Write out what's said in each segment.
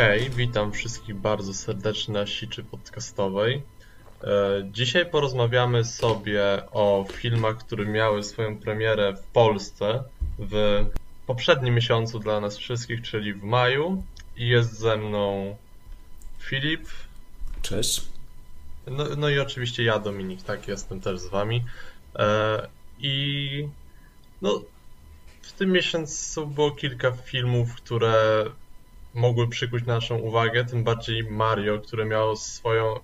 Hej, witam wszystkich bardzo serdecznie na siczy podcastowej. E, Dzisiaj porozmawiamy sobie o filmach, które miały swoją premierę w Polsce w poprzednim miesiącu dla nas wszystkich, czyli w maju. I jest ze mną Filip, Cześć. no, no i oczywiście ja, Dominik, tak, jestem też z wami. E, I no, w tym miesiącu było kilka filmów, które mogły przykuć naszą uwagę, tym bardziej Mario, które miało swoją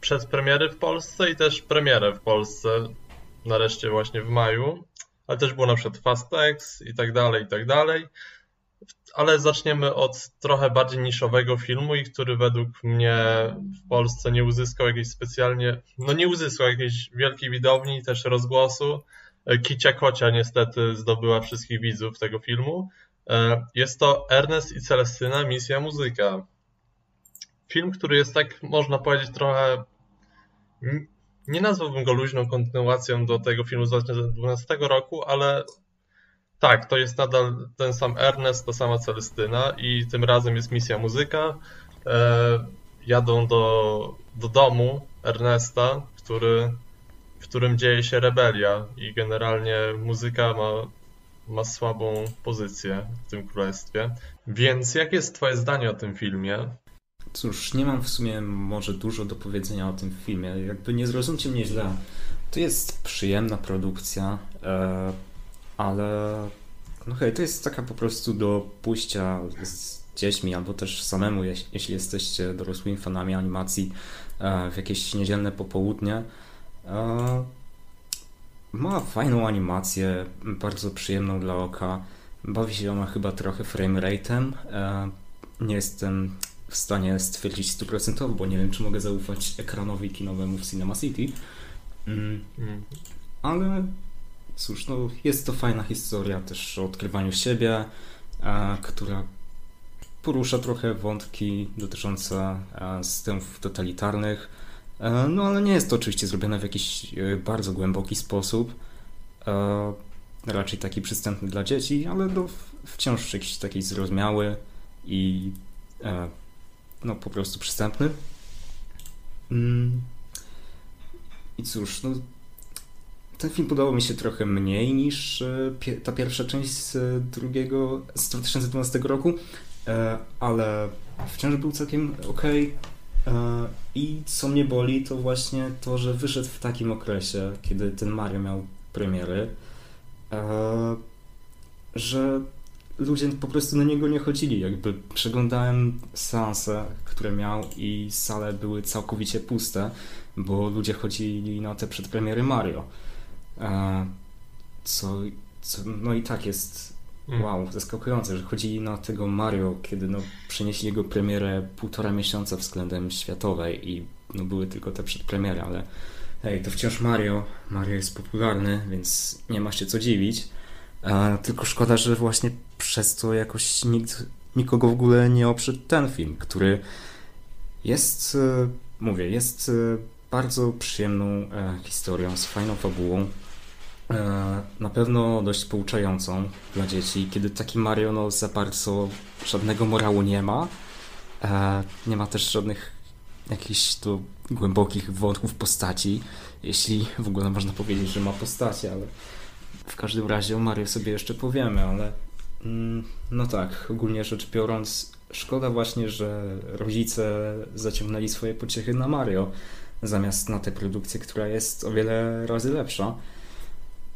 przedpremiery w Polsce i też premierę w Polsce, nareszcie właśnie w maju, ale też było na przykład Fast X i tak dalej, i tak dalej. Ale zaczniemy od trochę bardziej niszowego filmu i który według mnie w Polsce nie uzyskał jakiejś specjalnie, no nie uzyskał jakiejś wielkiej widowni, też rozgłosu. Kicia Kocia niestety zdobyła wszystkich widzów tego filmu. E, Jest to Ernest i Celestyna Misja Muzyka. Film, który jest tak, można powiedzieć, trochę. Nie nazwałbym go luźną kontynuacją do tego filmu z 2012 roku, ale tak, to jest nadal ten sam Ernest, ta sama Celestyna i tym razem jest Misja Muzyka. E, Jadą do, do domu Ernesta, który, w którym dzieje się rebelia i generalnie muzyka ma ma słabą pozycję w tym królestwie. Więc jakie jest Twoje zdanie o tym filmie? Cóż, nie mam w sumie może dużo do powiedzenia o tym filmie. Jakby nie zrozumcie mnie źle. To jest przyjemna produkcja, e, ale no hej, to jest taka po prostu do pójścia z dziećmi albo też samemu, jeś- jeśli jesteście dorosłymi fanami animacji e, w jakieś niedzielne popołudnie. Ma fajną animację, bardzo przyjemną dla oka. Bawi się ona chyba trochę frame E, nie jestem w stanie stwierdzić stuprocentowo, bo nie wiem, czy mogę zaufać ekranowi kinowemu w Cinema City. Mm, Mm, ale cóż, no, jest to fajna historia też o odkrywaniu siebie, e, która porusza trochę wątki dotyczące e, systemów totalitarnych. E, no ale nie jest to oczywiście zrobione w jakiś e, bardzo głęboki sposób. E, raczej taki przystępny dla dzieci, ale no, wciąż jakiś taki zrozumiały i no po prostu przystępny. Mm. I cóż, no ten film podobał mi się trochę mniej niż ta pierwsza część z drugiego, z 2012 roku, ale wciąż był całkiem okej. E, I co mnie boli, to właśnie to, że wyszedł w takim okresie, kiedy ten Mario miał premiery, e, że ludzie po prostu na niego nie chodzili. Jakby przeglądałem seanse, które miał i sale były całkowicie puste, bo ludzie chodzili na te przedpremiery Mario. E, co, co, no i tak jest. Wow, zaskakujące, że chodzili na tego Mario, kiedy no, przenieśli jego premierę półtora miesiąca względem światowej i no, były tylko te przedpremiery, ale hej, to wciąż Mario. Mario jest popularny, więc nie ma się co dziwić. E, tylko szkoda, że właśnie przez to jakoś nikt, nikogo w ogóle nie oprzedł ten film, który jest, e, mówię, jest e, bardzo przyjemną e, historią, z fajną fabułą. E, Na pewno dość pouczającą dla dzieci, kiedy taki Mario no, za bardzo żadnego morału nie ma. E, Nie ma też żadnych jakichś tu głębokich wątków postaci, jeśli w ogóle można powiedzieć, że ma postacie, ale w każdym razie o Mario sobie jeszcze powiemy, ale mm, no tak, ogólnie rzecz biorąc, szkoda właśnie, że rodzice zaciągnęli swoje pociechy na Mario, zamiast na tę produkcję, która jest o wiele razy lepsza.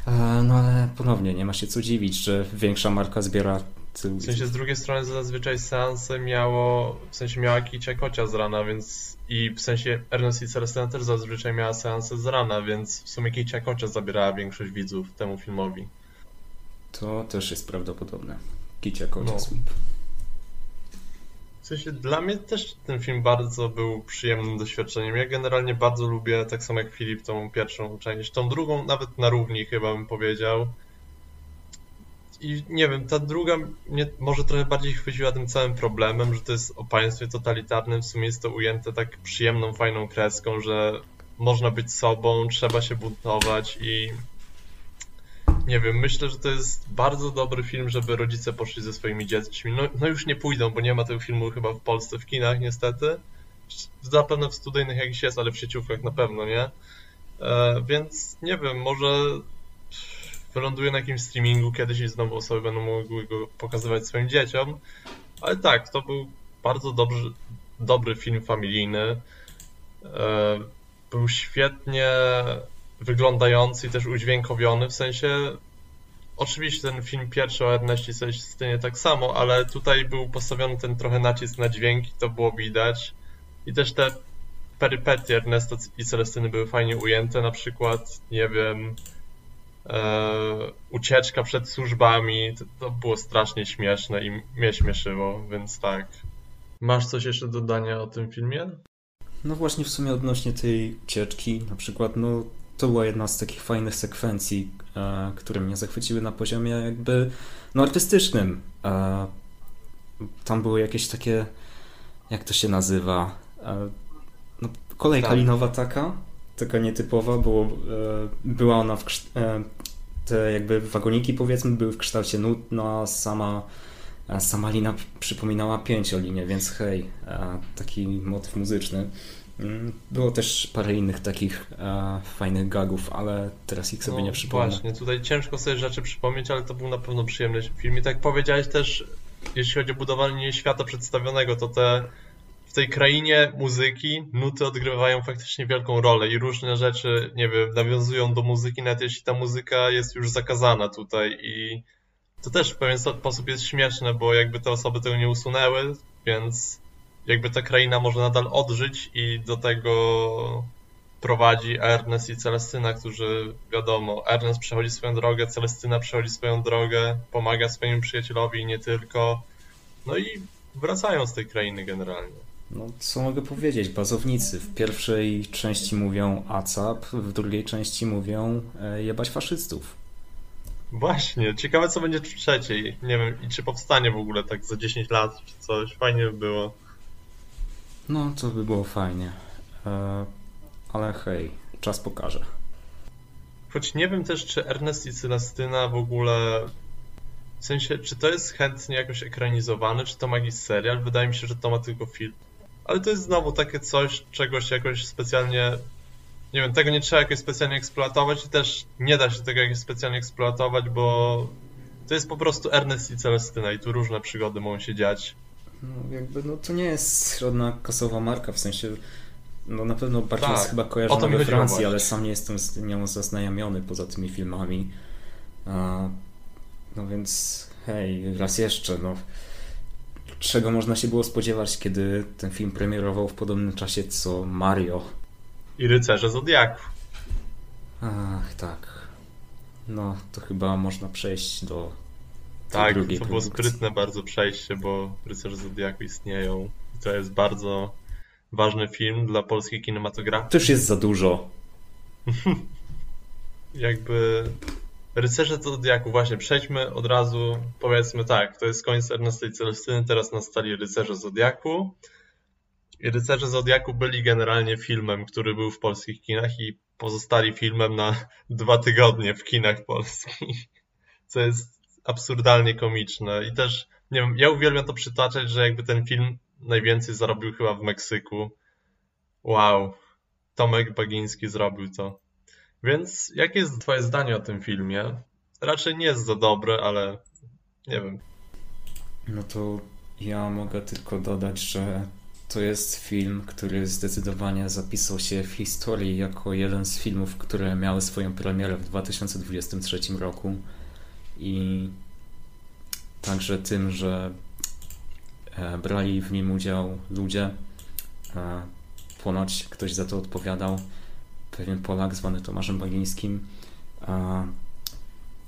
E, No ale ponownie, nie ma się co dziwić, że większa marka zbiera tył. W sensie z drugiej strony zazwyczaj seanse miało, w sensie miała Kicia Kocia z rana, więc i w sensie Ernest i Celestyna też zazwyczaj miała seanse z rana, więc w sumie Kicia Kocia zabierała większość widzów temu filmowi. To też jest prawdopodobne. Kicia kocia No. słup. W sensie dla mnie też ten film bardzo był przyjemnym doświadczeniem. Ja generalnie bardzo lubię, tak samo jak Filip, tą pierwszą część. Tą drugą nawet na równi chyba bym powiedział. I nie wiem, ta druga mnie może trochę bardziej chwyciła tym całym problemem, że to jest o państwie totalitarnym. W sumie jest to ujęte tak przyjemną, fajną kreską, że można być sobą, trzeba się buntować i nie wiem, myślę, że to jest bardzo dobry film, żeby rodzice poszli ze swoimi dziećmi. No, no już nie pójdą, bo nie ma tego filmu chyba w Polsce w kinach niestety. Zapewne w studyjnych jakiś jest, ale w sieciówkach na pewno nie. E, więc nie wiem, może wyląduje na jakimś streamingu kiedyś i znowu osoby będą mogły go pokazywać swoim dzieciom. Ale tak, to był bardzo dobry, dobry film familijny. E, był świetnie wyglądający i też udźwiękowiony, w sensie oczywiście ten film pierwszy o Erneście Celestinie tak samo, ale tutaj był postawiony ten trochę nacisk na dźwięki, to było widać i też te perypetie Ernesta i Celestyny były fajnie ujęte, na przykład, nie wiem, e, ucieczka przed służbami, to, to, było strasznie śmieszne i mnie śmieszyło, więc tak. Masz coś jeszcze do dodania o tym filmie? No właśnie w sumie odnośnie tej ucieczki, na przykład, no to była jedna z takich fajnych sekwencji, e, które mnie zachwyciły na poziomie jakby no artystycznym. E, tam były jakieś takie, jak to się nazywa, e, no, kolej tak. kalinowa taka, taka nietypowa, bo e, była ona w e, te jakby wagoniki powiedzmy były w kształcie nut, no a sama sama lina przypominała pięciolinię, więc hej, taki motyw muzyczny. Mm, było też parę innych takich e, fajnych gagów, ale teraz ich sobie no, nie przypomnę. Właśnie, tutaj ciężko sobie rzeczy przypomnieć, ale to był na pewno przyjemny film. I tak powiedziałeś też, jeśli chodzi o budowanie świata przedstawionego, to te w tej krainie muzyki nuty odgrywają faktycznie wielką rolę i różne rzeczy, nie wiem, nawiązują do muzyki, nawet jeśli ta muzyka jest już zakazana tutaj i to też w pewien sposób jest śmieszne, bo jakby te osoby tego nie usunęły, więc jakby ta kraina może nadal odżyć i do tego prowadzi Ernest i Celestyna, którzy wiadomo, Ernest przechodzi swoją drogę, Celestyna przechodzi swoją drogę, pomaga swojemu przyjacielowi i nie tylko. No i wracają z tej krainy generalnie. No, co mogę powiedzieć? Bazownicy w pierwszej części mówią ACAP, w drugiej części mówią e, jebać faszystów. Właśnie, ciekawe co będzie w trzeciej. Nie wiem, i czy powstanie w ogóle tak za 10 lat, czy coś. Fajnie by było. No, to by było fajnie. E, ale hej, czas pokaże. Choć nie wiem też, czy Ernest i Celestyna w ogóle. W sensie, czy to jest chętnie jakoś ekranizowane, czy to ma jakiś serial? Wydaje mi się, że to ma tylko film. Ale to jest znowu takie coś, czegoś jakoś specjalnie. Nie wiem, tego nie trzeba jakoś specjalnie eksploatować i też nie da się tego jakoś specjalnie eksploatować, bo to jest po prostu Ernest i Celestyna i tu różne przygody mogą się dziać. No, jakby, no to nie jest żadna kasowa marka, w sensie no na pewno bardziej tak, jest chyba kojarzona we Francji, ale sam nie jestem z nią zaznajomiony poza tymi filmami. No więc hej, raz jeszcze, no czego można się było spodziewać, kiedy ten film premierował w podobnym czasie co Mario. I Rycerze Zodiaku. Ach, tak. No, to chyba można przejść do tak, to produkcji. było sprytne bardzo przejście, bo Rycerze Zodiaku istnieją. I to jest bardzo ważny film dla polskiej kinematografii. Też jest za dużo. Jakby Rycerze Zodiaku, właśnie przejdźmy od razu, powiedzmy tak, to jest koniec Ernestej Celestyny, teraz nastali Rycerze Zodiaku. I Rycerze Zodiaku byli generalnie filmem, który był w polskich kinach i pozostali filmem na dwa tygodnie w kinach polskich. Co jest absurdalnie komiczne i też, nie wiem, ja uwielbiam to przytaczać, że jakby ten film najwięcej zarobił chyba w Meksyku. Wow, Tomek Bagiński zrobił to. Więc jakie jest twoje zdanie o tym filmie? Raczej nie jest za dobre, ale nie wiem. No to ja mogę tylko dodać, że to jest film, który zdecydowanie zapisał się w historii jako jeden z filmów, które miały swoją premierę w 2023 roku i także tym, że e, brali w nim udział ludzie. E, ponoć ktoś za to odpowiadał, pewien Polak zwany Tomaszem Bagińskim. E,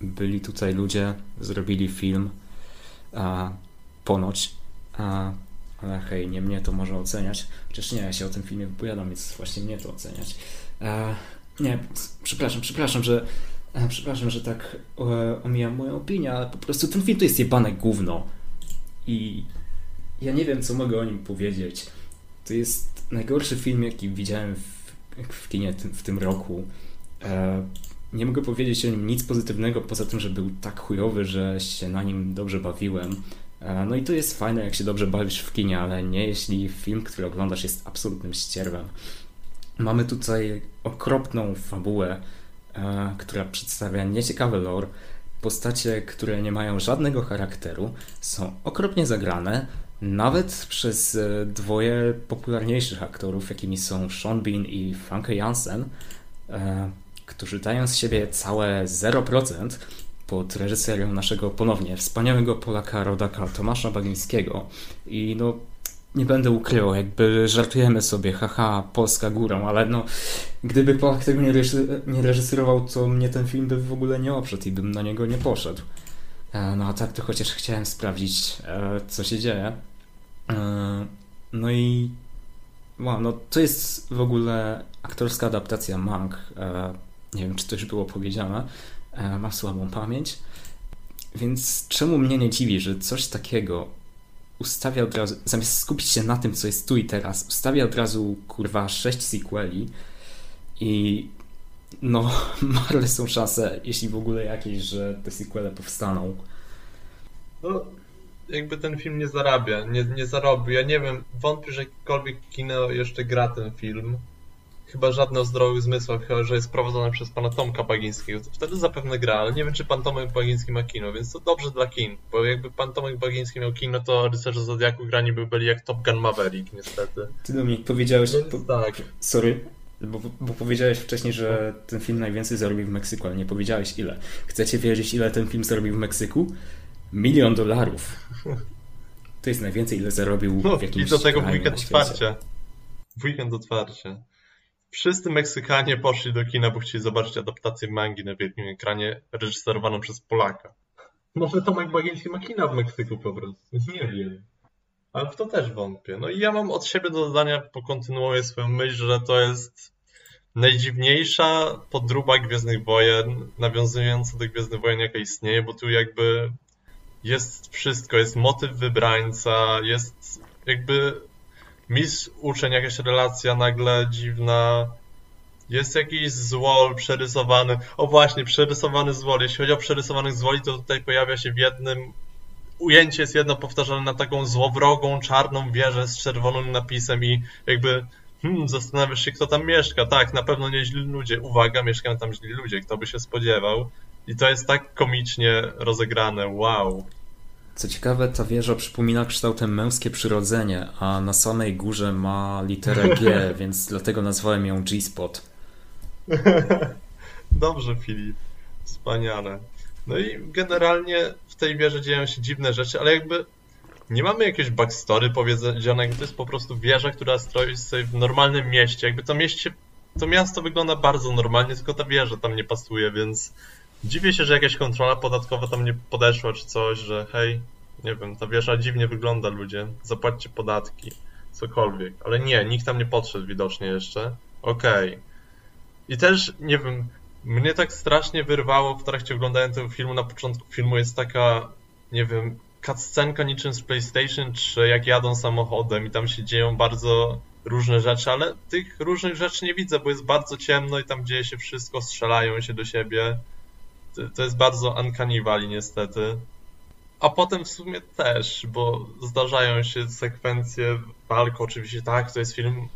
byli tutaj ludzie, zrobili film, ponoć, ale hej, nie mnie to może oceniać. Chociaż nie, ja się o tym filmie wypowiadam, więc właśnie mnie to oceniać. Nie, przepraszam, przepraszam, że Przepraszam, że tak e, omijam moją opinię, ale po prostu ten film to jest jebane gówno. I ja nie wiem, co mogę o nim powiedzieć. To jest najgorszy film, jaki widziałem w, w kinie w tym roku. E, nie mogę powiedzieć o nim nic pozytywnego, poza tym, że był tak chujowy, że się na nim dobrze bawiłem. E, no i to jest fajne, jak się dobrze bawisz w kinie, ale nie jeśli film, który oglądasz jest absolutnym ścierwem. Mamy tutaj okropną fabułę, e, która przedstawia nieciekawy lore, postacie, które nie mają żadnego charakteru, są okropnie zagrane, nawet przez e, dwoje popularniejszych aktorów, jakimi są Sean Bean i Frank Jansen, którzy dają z siebie całe 0%, pod reżyserią naszego ponownie wspaniałego Polaka rodaka Tomasza Bagińskiego. I no, nie będę ukrywał, jakby żartujemy sobie, haha, Polska górą, ale no, gdyby Polak tego nie, nie reżyserował, to mnie ten film by w ogóle nie oprzedł i bym na niego nie poszedł. E, no a tak to chociaż chciałem sprawdzić, e, co się dzieje. E, no i wow, no to jest w ogóle aktorska adaptacja Mank. Nie wiem, czy to już było powiedziane. E, ma słabą pamięć. Więc czemu mnie nie dziwi, że coś takiego ustawia od razu, zamiast skupić się na tym, co jest tu i teraz, ustawia od razu kurwa sześć sequeli i no, marne są szanse, jeśli w ogóle jakieś, że te sequele powstaną. No, jakby ten film nie zarabia, nie, nie zarobił. Ja nie wiem, wątpię, że jakiekolwiek kino jeszcze gra ten film chyba żadne o zdrowych zmysłach, chyba że jest prowadzone przez pana Tomka Bagińskiego, to wtedy zapewne gra, ale nie wiem, czy pan Tomek Bagiński ma kino, więc to dobrze dla kin, bo jakby pan Tomek Bagiński miał kino, to rycerze Zodiaku grani by byli jak Top Gun Maverick, niestety. Ty do mnie powiedziałeś... Po... tak. Sorry, bo, bo, powiedziałeś wcześniej, że ten film najwięcej zarobił w Meksyku, ale nie powiedziałeś ile. Chcecie wiedzieć, ile ten film zarobił w Meksyku? Milion dolarów. To jest najwięcej, ile zarobił no, w jakimś I do tego w weekend otwarcia. W weekend otwarcia. Wszyscy Meksykanie poszli do kina, bo chcieli zobaczyć adaptację mangi na wielkim ekranie, reżyserowaną przez Polaka. Może Tomek Bagiński ma kina w Meksyku po prostu. Nie wiem. Ale w to też wątpię. No i ja mam od siebie do dodania, pokontynuuję swoją myśl, że to jest najdziwniejsza podróba Gwiezdnych Wojen, nawiązująca do Gwiezdnych Wojen, jaka istnieje, bo tu jakby jest wszystko, jest motyw wybrańca, jest jakby mistrz uczeń, jakaś relacja nagle dziwna. Jest jakiś złol przerysowany. O właśnie, przerysowany złol. Jeśli chodzi o przerysowanych złoli, to tutaj pojawia się w jednym. Ujęcie jest jedno powtarzane na taką złowrogą, czarną wieżę z czerwonym napisem i jakby hmm, zastanawiasz się, kto tam mieszka. Tak, na pewno nie źli ludzie. Uwaga, mieszkają tam źli ludzie, kto by się spodziewał. I to jest tak komicznie rozegrane. Wow. Co ciekawe, ta wieża przypomina kształtem męskie przyrodzenie, a na samej górze ma literę G, więc dlatego nazwałem ją G-Spot. Dobrze, Filip. Wspaniale. No i generalnie w tej wieży dzieją się dziwne rzeczy, ale jakby nie mamy jakiegoś backstory powiedzianego, to jest po prostu wieża, która stroi sobie w normalnym mieście. Jakby to mieście, to miasto wygląda bardzo normalnie, tylko ta wieża tam nie pasuje, więc Dziwię się, że jakaś kontrola podatkowa tam nie podeszła, czy coś, że hej, nie wiem, ta wieża dziwnie wygląda, ludzie, zapłaćcie podatki, cokolwiek. Ale nie, nikt tam nie podszedł widocznie jeszcze. Okej. Okay. I też, nie wiem, mnie tak strasznie wyrwało w trakcie oglądania tego filmu, na początku filmu jest taka, nie wiem, cutscenka niczym z PlayStation, czy jak jadą samochodem i tam się dzieją bardzo różne rzeczy, ale tych różnych rzeczy nie widzę, bo jest bardzo ciemno i tam dzieje się wszystko, strzelają się do siebie to jest bardzo uncanny niestety. A potem w sumie też, bo zdarzają się sekwencje walk, oczywiście tak, to jest film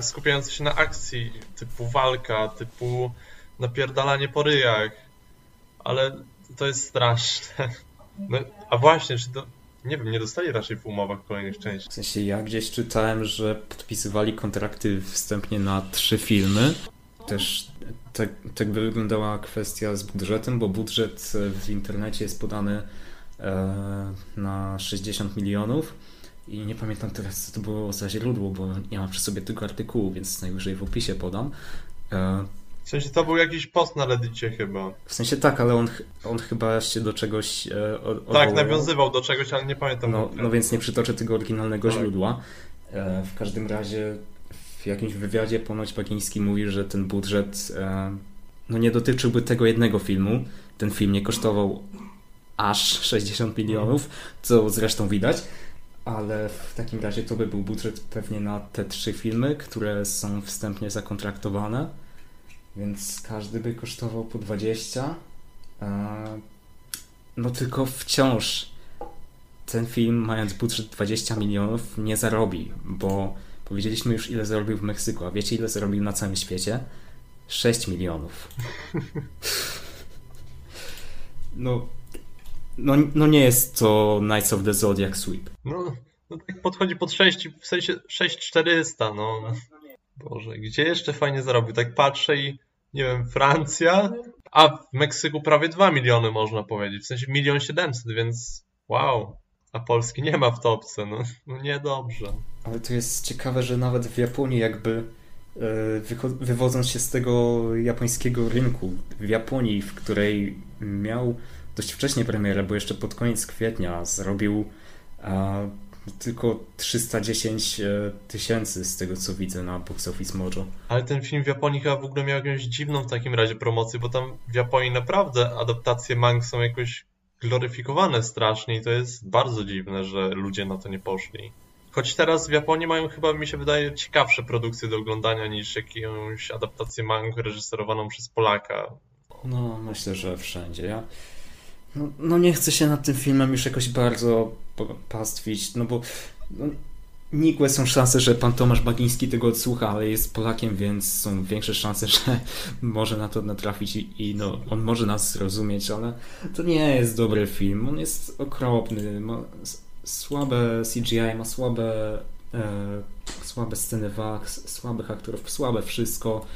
skupiający się na akcji, typu walka, typu napierdalanie po ryjach, ale to jest straszne. No, a właśnie, czy to, nie wiem, nie dostali raczej w umowach kolejnych części. W sensie ja gdzieś czytałem, że podpisywali kontrakty wstępnie na trzy filmy. Też tak, tak by wyglądała kwestia z budżetem, bo budżet w internecie jest podany e, na 60 milionów i nie pamiętam teraz, co to było za źródło, bo nie mam przy sobie tego artykułu, więc najwyżej w opisie podam. E, w sensie to był jakiś post na Reddicie chyba. W sensie tak, ale on, on chyba się do czegoś e. Tak, nawiązywał do czegoś, ale nie pamiętam. No, no więc nie przytoczę tego oryginalnego tak. źródła. E, w każdym razie w jakimś wywiadzie ponoć Bagiński mówi, że ten budżet e, no nie dotyczyłby tego jednego filmu. Ten film nie kosztował aż 60 milionów, co zresztą widać, ale w takim razie to by był budżet pewnie na te trzy filmy, które są wstępnie zakontraktowane. więc każdy by kosztował po 20. No tylko wciąż ten film, mając budżet 20 milionów, nie zarobi, bo powiedzieliśmy już, ile zarobił w Meksyku, a wiecie, ile zarobił na całym świecie? 6 milionów. No, no, no nie jest to Knights of the Zodiac Sweep. No, no tak podchodzi pod 6, w sensie 6400, no. Boże, gdzie jeszcze fajnie zarobił? Tak patrzę i nie wiem, Francja, a w Meksyku prawie 2 miliony można powiedzieć, w sensie milion 700, więc wow. A Polski nie ma w topce, no, no niedobrze. Ale to jest ciekawe, że nawet w Japonii jakby e, wywodząc się z tego japońskiego rynku, w Japonii, w której miał dość wcześnie premierę, bo jeszcze pod koniec kwietnia zrobił tylko 310 e, tysięcy z tego co widzę na Box Office Mojo. Ale ten film w Japonii chyba w ogóle miał jakąś dziwną w takim razie promocję, bo tam w Japonii naprawdę adaptacje mang są jakoś gloryfikowane strasznie i to jest bardzo dziwne, że ludzie na to nie poszli. Choć teraz w Japonii mają chyba, mi się wydaje, ciekawsze produkcje do oglądania niż jakąś adaptację mang reżyserowaną przez Polaka. No, myślę, że wszędzie. Ja no, no nie chcę się nad tym filmem już jakoś bardzo pastwić, no bo no, nikłe są szanse, że pan Tomasz Bagiński tego odsłucha, ale jest Polakiem, więc są większe szanse, że może na to natrafić i, no, on może nas zrozumieć, ale to nie jest dobry film. On jest okropny, ma słabe CGI, ma słabe, e, słabe sceny walk, słabych aktorów, słabe wszystko.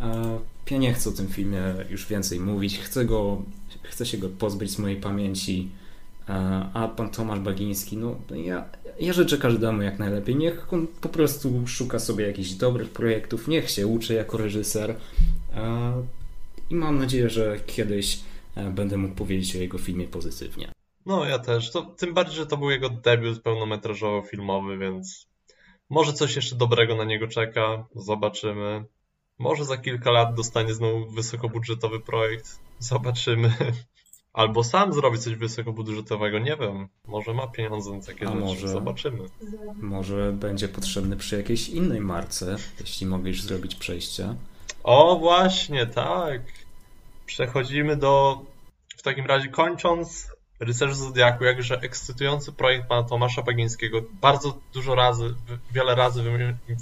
E, ja nie chcę o tym filmie już więcej mówić. Chcę go chcę się go pozbyć z mojej pamięci. A pan Tomasz Bagiński, no ja, ja życzę każdemu jak najlepiej. Niech po prostu szuka sobie jakichś dobrych projektów, niech się uczy jako reżyser. I mam nadzieję, że kiedyś e, będę mógł powiedzieć o jego filmie pozytywnie. No ja też. To, tym bardziej, że to był jego debiut pełnometrażowo-filmowy, więc może coś jeszcze dobrego na niego czeka. Zobaczymy. Może za kilka lat dostanie znowu wysokobudżetowy projekt. Zobaczymy. Albo sam zrobi coś wysokobudżetowego, nie wiem. Może ma pieniądze na takie A rzeczy, może, zobaczymy. Może będzie potrzebny przy jakiejś innej marce, jeśli mogłeś zrobić przejście. O, właśnie, tak. Przechodzimy do, w takim razie kończąc, Rycerz Zodiaku, jakże ekscytujący projekt pana Tomasza Bagińskiego. Bardzo dużo razy, wiele razy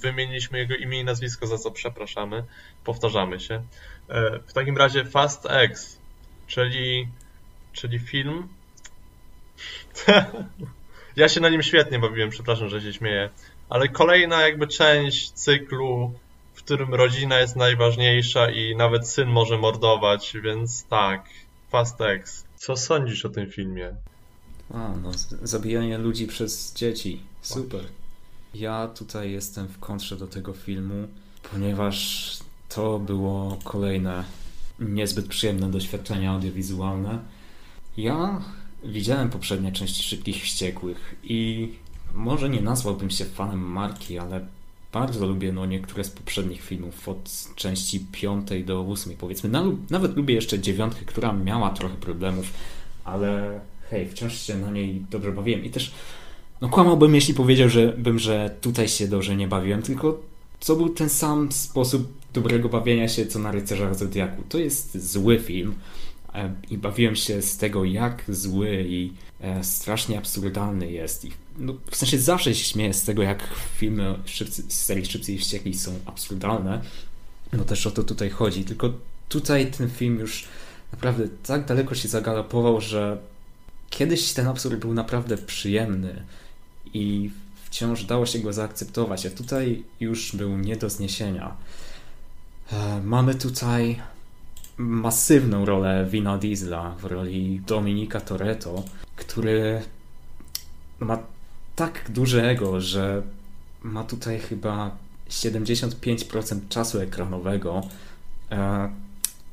wymieniliśmy jego imię i nazwisko, za co przepraszamy. Powtarzamy się. E, w takim razie Fast X, czyli, czyli film. ja się na nim świetnie bawiłem, przepraszam, że się śmieję. Ale kolejna jakby część cyklu, w którym rodzina jest najważniejsza i nawet syn może mordować, więc tak, Fast X. Co sądzisz o tym filmie? A, no, zabijanie ludzi przez dzieci. Super. Ja tutaj jestem w kontrze do tego filmu, ponieważ to było kolejne niezbyt przyjemne doświadczenie audiowizualne. Ja widziałem poprzednie części Szybkich Wściekłych i może nie nazwałbym się fanem marki, ale bardzo lubię no, niektóre z poprzednich filmów, od części piątej do ósmej powiedzmy. Nawet lubię jeszcze dziewiątkę, która miała trochę problemów, ale hej, wciąż się na niej dobrze bawiłem. I też no, kłamałbym, jeśli powiedział, że, bym, że tutaj się dobrze nie bawiłem, tylko to był ten sam sposób dobrego bawienia się, co na Rycerzach Zodiaku. To jest zły film i bawiłem się z tego, jak zły i e, strasznie absurdalny jest. I, no, w sensie zawsze się śmieję z tego, jak filmy szybcy, z serii Szybcy i Wściekli są absurdalne. No też o to tutaj chodzi. Tylko tutaj ten film już naprawdę tak daleko się zagalopował, że kiedyś ten absurd był naprawdę przyjemny i wciąż dało się go zaakceptować, a tutaj już był nie do zniesienia. E, mamy tutaj masywną rolę Vina Diesla w roli Dominika Toretto, który ma tak duże ego, że ma tutaj chyba 75% czasu ekranowego. E,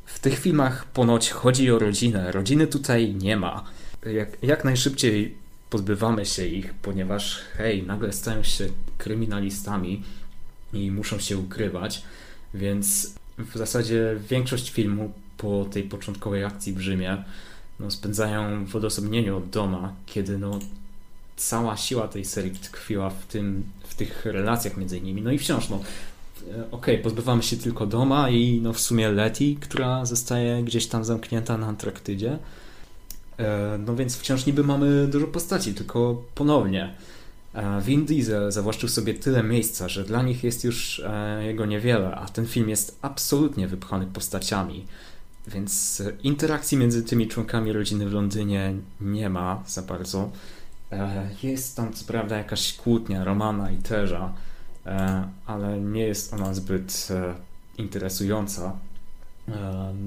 w tych filmach ponoć chodzi o rodzinę. Rodziny tutaj nie ma. Jak, jak najszybciej pozbywamy się ich, ponieważ hej, nagle stają się kryminalistami i muszą się ukrywać. Więc w zasadzie większość filmu po tej początkowej akcji w Rzymie no, spędzają w odosobnieniu od doma, kiedy no, cała siła tej serii tkwiła w, tym, w tych relacjach między nimi. No i wciąż no, okej, okay, pozbywamy się tylko Doma i no w sumie Letty, która zostaje gdzieś tam zamknięta na Antarktydzie. E, no więc wciąż niby mamy dużo postaci, tylko ponownie Vin Diesel zawłaszczył sobie tyle miejsca, że dla nich jest już jego niewiele, a ten film jest absolutnie wypchany postaciami. Więc interakcji między tymi członkami rodziny w Londynie nie ma za bardzo. E, jest tam co prawda jakaś kłótnia Romana i Terza, e, ale nie jest ona zbyt e, interesująca.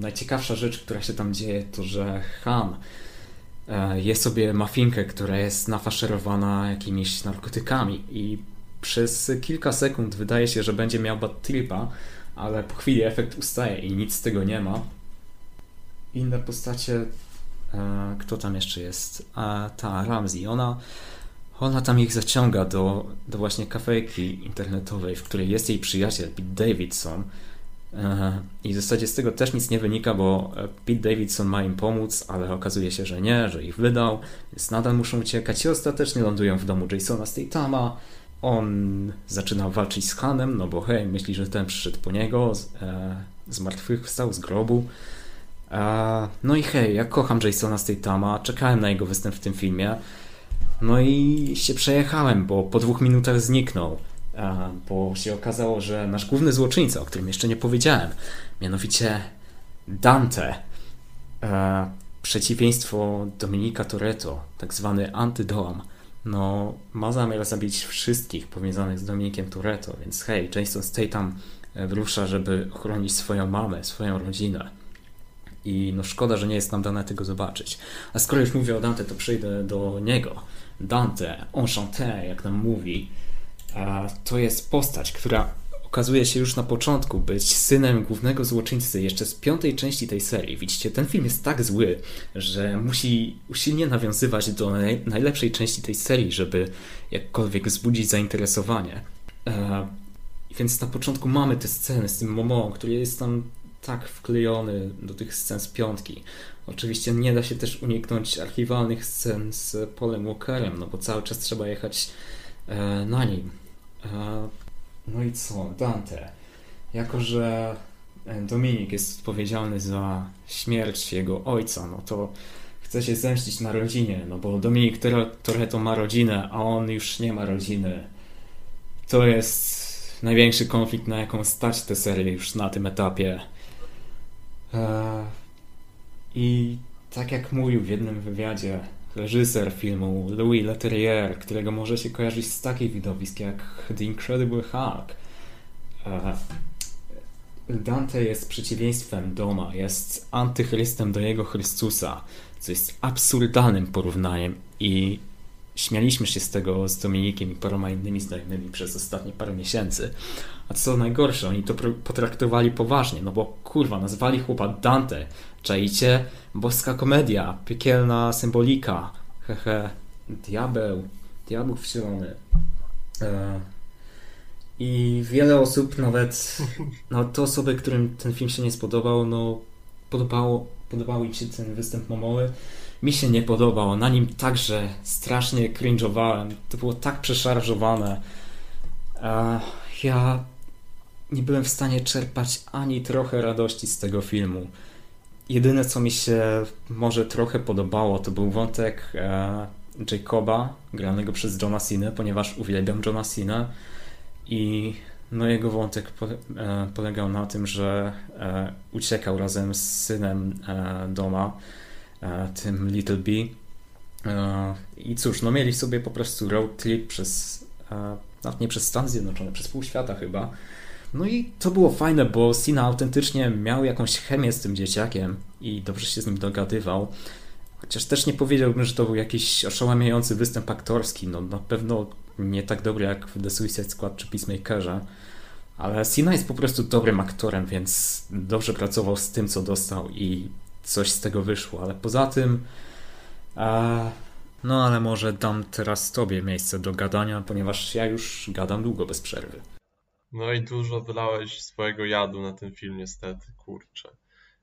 Najciekawsza rzecz, która się tam dzieje, to że Han jest sobie mafinkę, która jest nafaszerowana jakimiś narkotykami i przez kilka sekund wydaje się, że będzie miał bad tripa, ale po chwili efekt ustaje i nic z tego nie ma. Inne postacie E, kto tam jeszcze jest? A, ta Ramsey, ona, ona tam ich zaciąga do, do właśnie kafejki internetowej, w której jest jej przyjaciel Pete Davidson. E, I w zasadzie z tego też nic nie wynika, bo e, Pete Davidson ma im pomóc, ale okazuje się, że nie, że ich wydał, więc nadal muszą uciekać i ostatecznie lądują w domu Jasona Statama. On zaczyna walczyć z Hanem, no bo hej, myśli, że ten przyszedł po niego, z, e, z martwych wstał z grobu. No i hej, ja kocham Jasona Statama, czekałem na jego występ w tym filmie. No i się przejechałem, bo po dwóch minutach zniknął. Bo się okazało, że nasz główny złoczyńca, o którym jeszcze nie powiedziałem, mianowicie Dante, przeciwieństwo Dominika Toretto, tak zwany antydom, no ma zamiar zabić wszystkich powiązanych z Dominikiem Toretto, więc hej, Jason Statham wyrusza, żeby ochronić swoją mamę, swoją rodzinę. I no szkoda, że nie jest nam dane tego zobaczyć. A skoro już mówię o Dante, to przejdę do niego. Dante, enchanté, jak nam mówi, to jest postać, która okazuje się już na początku być synem głównego złoczyńcy jeszcze z piątej części tej serii. Widzicie, ten film jest tak zły, że musi usilnie nawiązywać do najlepszej części tej serii, żeby jakkolwiek wzbudzić zainteresowanie. Więc na początku mamy te sceny z tym Momo, który jest tam tak wklejony do tych scen z piątki. Oczywiście nie da się też uniknąć archiwalnych scen z Polem Walkerem, no bo cały czas trzeba jechać e, na nim. E, no i co? Dante. Jako, że Dominik jest odpowiedzialny za śmierć jego ojca, no to chce się zemścić na rodzinie, no bo Dominik Toretto ma rodzinę, a on już nie ma rodziny. To jest największy konflikt, na jaką stać tę serię już na tym etapie. E, I tak jak mówił w jednym wywiadzie reżyser filmu Louis Leterrier, którego może się kojarzyć z takich widowisk jak The Incredible Hulk, e, Dante jest przeciwieństwem Doma, jest antychrystem do jego Chrystusa, co jest absurdalnym porównaniem i śmialiśmy się z tego z Dominikiem i paroma innymi znajomymi przez ostatnie parę miesięcy. A co najgorsze, oni to potraktowali poważnie, no bo kurwa, nazwali chłopa Dante. Czajcie? Boska komedia, piekielna symbolika. Hehe, diabeł, diabeł wcielony. E, I wiele osób, nawet, nawet te osoby, którym ten film się nie spodobał, no podobało, podobał im się ten występ Momoły mi się nie podobał. Na nim także strasznie cringe'owałem. To było tak przeszarżowane. Ja nie byłem w stanie czerpać ani trochę radości z tego filmu. Jedyne, co mi się może trochę podobało, to był wątek e, Jacoba, granego przez Johna Cena, ponieważ uwielbiam Johna Cena i no jego wątek e, polegał na tym, że e, uciekał razem z synem Doma tym Little B. E, I cóż, no mieli sobie po prostu road trip przez, e, nawet nie przez Stany Zjednoczone, przez pół świata chyba. No i to było fajne, bo Sina autentycznie miał jakąś chemię z tym dzieciakiem i dobrze się z nim dogadywał. Chociaż też nie powiedziałbym, że to był jakiś oszałamiający występ aktorski. No na pewno nie tak dobry jak w The Suicide Squad czy Peacemakerze. Ale Sina jest po prostu dobrym aktorem, więc dobrze pracował z tym, co dostał i coś z tego wyszło, ale poza tym. A, no ale może dam teraz tobie miejsce do gadania, ponieważ ja już gadam długo bez przerwy. No i dużo wylałeś swojego jadu na ten film, niestety, kurczę.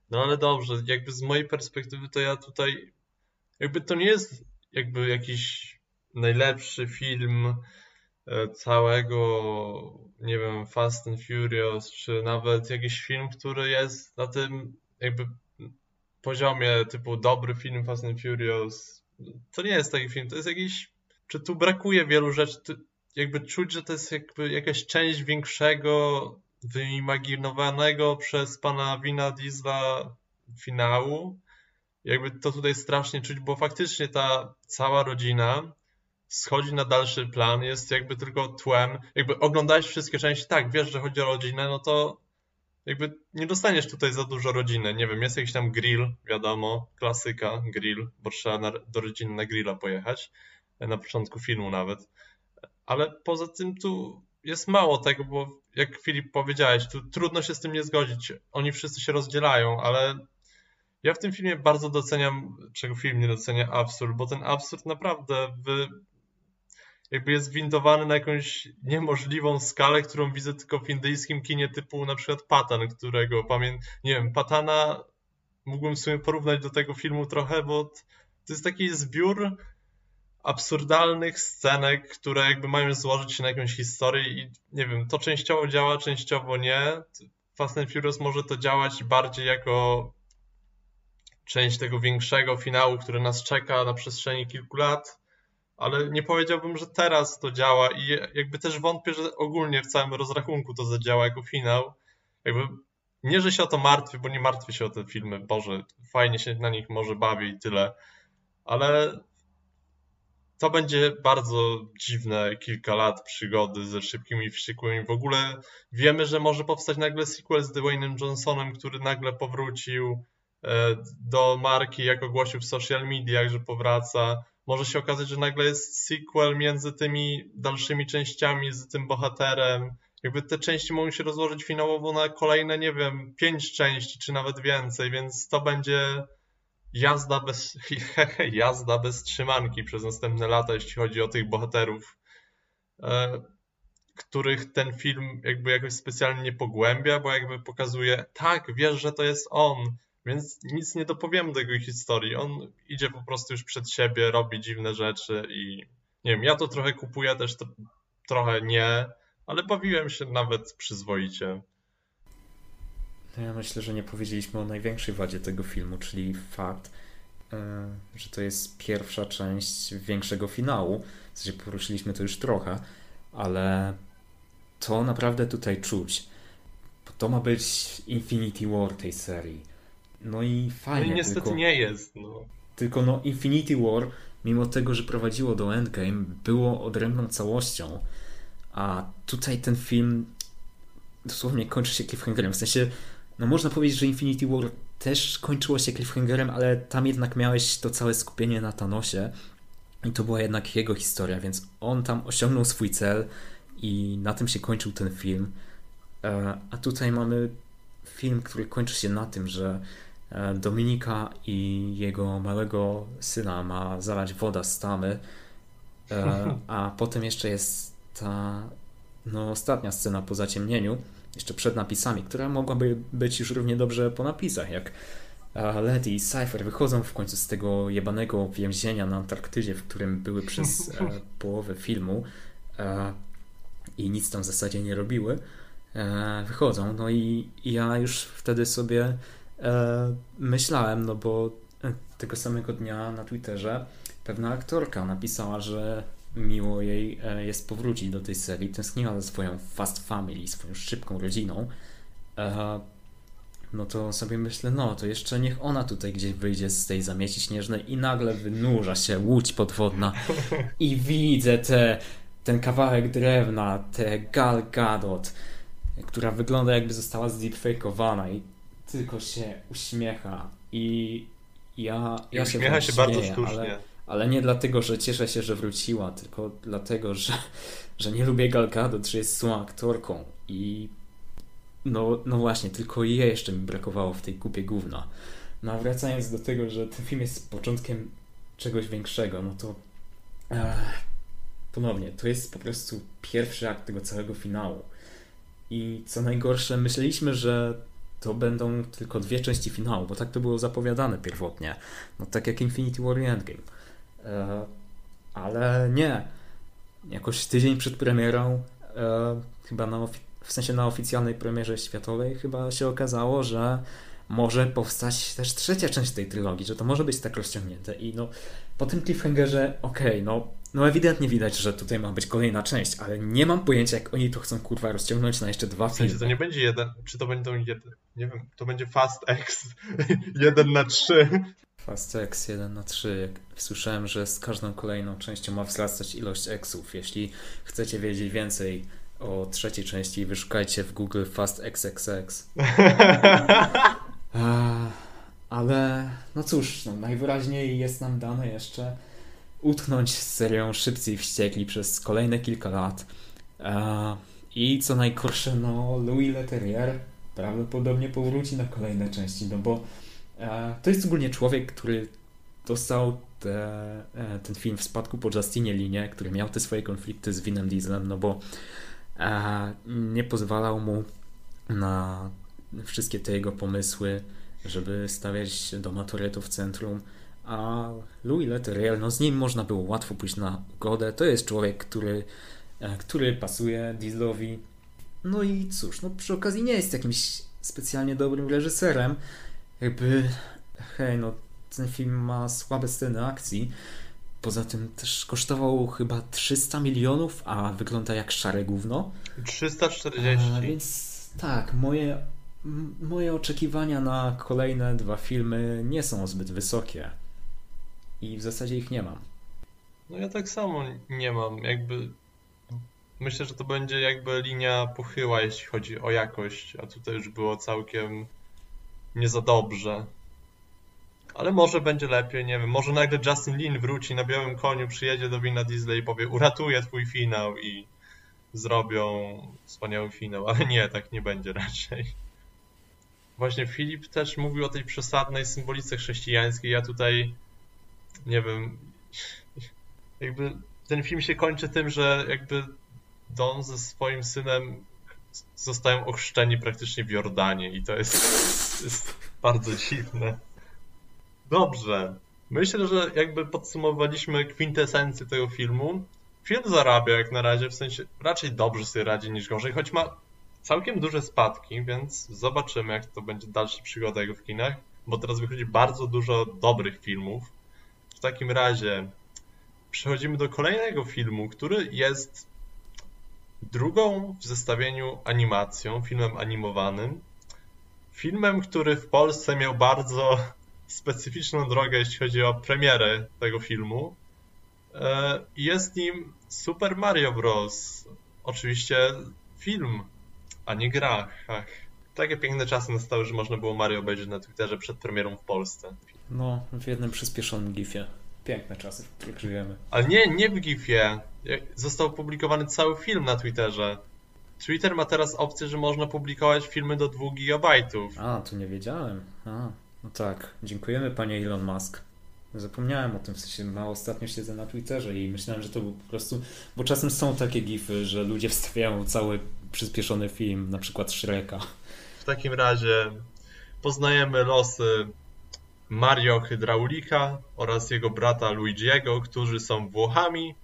No ale dobrze, jakby z mojej perspektywy to ja tutaj. Jakby to nie jest jakby jakiś najlepszy film e, całego, nie wiem, Fast and Furious, czy nawet jakiś film, który jest na tym jakby poziomie typu dobry film Fast and Furious, to nie jest taki film, to jest jakiś, czy tu brakuje wielu rzeczy, jakby czuć, że to jest jakby jakaś część większego, wyimaginowanego przez pana Wina Diesla finału. Jakby to tutaj strasznie czuć, bo faktycznie ta cała rodzina schodzi na dalszy plan, jest jakby tylko tłem. Jakby oglądałeś wszystkie części, tak, wiesz, że chodzi o rodzinę, no to jakby nie dostaniesz tutaj za dużo rodziny. Nie wiem, jest jakiś tam grill, wiadomo, klasyka, grill, bo trzeba na, do rodziny na grilla pojechać, na początku filmu nawet. Ale poza tym tu jest mało tego, bo jak Filip powiedziałeś, tu trudno się z tym nie zgodzić. Oni wszyscy się rozdzielają, ale ja w tym filmie bardzo doceniam, czego film nie docenia absurd, bo ten absurd naprawdę wy, jakby jest windowany na jakąś niemożliwą skalę, którą widzę tylko w indyjskim kinie typu na przykład Patan, którego pamiętam, nie wiem, Patana mógłbym w sumie porównać do tego filmu trochę, bo to jest taki zbiór absurdalnych scenek, które jakby mają złożyć się na jakąś historię i nie wiem, to częściowo działa, częściowo nie. Fast and Furious może to działać bardziej jako część tego większego finału, który nas czeka na przestrzeni kilku lat, ale nie powiedziałbym, że teraz to działa i jakby też wątpię, że ogólnie w całym rozrachunku to zadziała jako finał. Jakby nie, że się o to martwię, bo nie martwię się o te filmy, Boże, fajnie się na nich może bawię i tyle, ale to będzie bardzo dziwne kilka lat przygody ze szybkimi wściekłymi. W ogóle wiemy, że może powstać nagle sequel z Dwayne'em Johnsonem, który nagle powrócił e, do marki, jak ogłosił w social mediach, że powraca. Może się okazać, że nagle jest sequel między tymi dalszymi częściami z tym bohaterem. Jakby te części mogą się rozłożyć finałowo na kolejne, nie wiem, pięć części, czy nawet więcej, więc to będzie jazda bez, jazda bez trzymanki przez następne lata, jeśli chodzi o tych bohaterów, e, których ten film jakby jakoś specjalnie nie pogłębia, bo jakby pokazuje, tak, wiesz, że to jest on, więc nic nie dopowiem do jego historii. On idzie po prostu już przed siebie, robi dziwne rzeczy i nie wiem, ja to trochę kupuję, też to trochę nie, ale bawiłem się nawet przyzwoicie. No ja myślę, że nie powiedzieliśmy o największej wadzie tego filmu, czyli fakt, e, że to jest pierwsza część większego finału. W sensie poruszyliśmy to już trochę, ale to naprawdę tutaj czuć. To ma być Infinity War tej serii. No i fajnie. No i niestety tylko, nie jest. No. Tylko no Infinity War, mimo tego, że prowadziło do Endgame, było odrębną całością. A tutaj ten film dosłownie kończy się cliffhangerem. W sensie no można powiedzieć, że Infinity War też kończyło się cliffhangerem, ale tam jednak miałeś to całe skupienie na Thanosie i to była jednak jego historia, więc on tam osiągnął swój cel i na tym się kończył ten film. E, a tutaj mamy film, który kończy się na tym, że Dominika i jego małego syna ma zalać woda z tamy, e, a potem jeszcze jest ta no, ostatnia scena po zaciemnieniu, jeszcze przed napisami, która mogłaby być już równie dobrze po napisach, jak Letty i Cypher wychodzą w końcu z tego jebanego więzienia na Antarktydzie, w którym były przez e, połowę filmu e, i nic tam w zasadzie nie robiły. E, wychodzą, no i, ja już wtedy sobie e, myślałem, no bo e, tego samego dnia na Twitterze pewna aktorka napisała, że miło jej e, jest powrócić do tej serii. Tęskniła za swoją fast family, swoją szybką rodziną. E, no to sobie myślę, no to jeszcze niech ona tutaj gdzieś wyjdzie z tej zamieci śnieżnej i nagle wynurza się łódź podwodna i widzę te, ten kawałek drewna, tę Gal Gadot, która wygląda jakby została zdeepfakeowana i tylko się uśmiecha i ja, ja się uśmiecha się śmieję, bardzo sztucznie. Ale ale nie dlatego, że cieszę się, że wróciła, tylko dlatego, że, że nie lubię Gal Gadot, że jest złą aktorką i no, no właśnie, tylko jej jeszcze mi brakowało w tej kupie gówna. No a wracając do tego, że ten film jest początkiem czegoś większego, no to e, ponownie, to jest po prostu pierwszy akt tego całego finału. I co najgorsze, myśleliśmy, że to będą tylko dwie części finału, bo tak to było zapowiadane pierwotnie. No tak jak Infinity War Endgame. E, ale nie. jakoś tydzień przed premierą, e, chyba na, w sensie na oficjalnej premierze światowej, chyba się okazało, że może powstać też trzecia część tej trylogii, że to może być tak rozciągnięte. I no, po tym cliffhangerze, okej, okay, no, no ewidentnie widać, że tutaj ma być kolejna część, ale nie mam pojęcia, jak oni to chcą kurwa rozciągnąć na jeszcze dwa w sensie, filmy. to nie będzie jeden, czy to będą jeden, nie wiem, to będzie Fast X 1 na 3. Fast X 1 na 3. Słyszałem, że z każdą kolejną częścią ma wzrastać ilość Xów. Jeśli chcecie wiedzieć więcej o trzeciej części, wyszukajcie w Google Fast XXX. Ale no cóż, no, najwyraźniej jest nam dane jeszcze utknąć z serią Szybcy i Wściekli przez kolejne kilka lat. I co najgorsze, no Louis Leterrier prawdopodobnie powróci na kolejne części, no bo to jest ogólnie człowiek, który dostał te, e, ten film w spadku po Justinie Linie, który miał te swoje konflikty z Winem Dieselem, no bo nie pozwalał mu na wszystkie te jego pomysły, żeby stawiać doma Toretto w centrum. A Louis Leterrier, no z nim można było łatwo pójść na ugodę. To jest człowiek, który, e, który pasuje Dieselowi. No i cóż, no przy okazji nie jest jakimś specjalnie dobrym reżyserem. Jakby, hej, no ten film ma słabe sceny akcji. Poza tym też kosztował chyba 300 milionów, a wygląda jak szare gówno. 340. A, więc tak, moje moje oczekiwania na kolejne dwa filmy nie są zbyt wysokie. I w zasadzie ich nie mam. No ja tak samo nie mam. Jakby myślę, że to będzie jakby linia pochyła, jeśli chodzi o jakość, a tutaj już było całkiem nie za dobrze. Ale może będzie lepiej, nie wiem. Może nagle Justin Lin wróci na białym koniu, przyjedzie do Wina Disney i powie uratuję twój finał i zrobią wspaniały finał, ale nie, tak nie będzie raczej. Właśnie Filip też mówił o tej przesadnej symbolice chrześcijańskiej. Ja tutaj nie wiem. Jakby ten film się kończy tym, że jakby Don ze swoim synem zostają ochrzczeni praktycznie w Jordanie i to jest, jest bardzo dziwne. Dobrze. Myślę, że jakby podsumowaliśmy kwintesencję tego filmu. Film zarabia jak na razie, w sensie raczej dobrze sobie radzi niż gorzej, choć ma całkiem duże spadki, więc zobaczymy, jak to będzie dalsza przygoda jego w kinach, bo teraz wychodzi bardzo dużo dobrych filmów. Takim razie przechodzimy do kolejnego filmu, który jest drugą w zestawieniu animacją, filmem animowanym. Filmem, który w Polsce miał bardzo specyficzną drogę, jeśli chodzi o premierę tego filmu. E, jest nim Super Mario Bros. Oczywiście film a nie gra. Ach. Takie piękne czasy nastały, że można było Mario obejrzeć na Twitterze przed premierą w Polsce. No, w jednym przyspieszonym gifie. Piękne czasy, w których żyjemy. Ale nie, nie w gifie. Został publikowany cały film na Twitterze. Twitter ma teraz opcję, że można publikować filmy do 2 GB. A, to nie wiedziałem. A, no tak. Dziękujemy panie Elon Musk. Zapomniałem o tym, w sensie ma ostatnio siedzę na Twitterze i myślałem, że to był po prostu, bo czasem są takie gify, że ludzie wstawiają cały przyspieszony film, na przykład Shreka. W takim razie poznajemy losy Mario Hydraulika oraz jego brata Luigiego, którzy są Włochami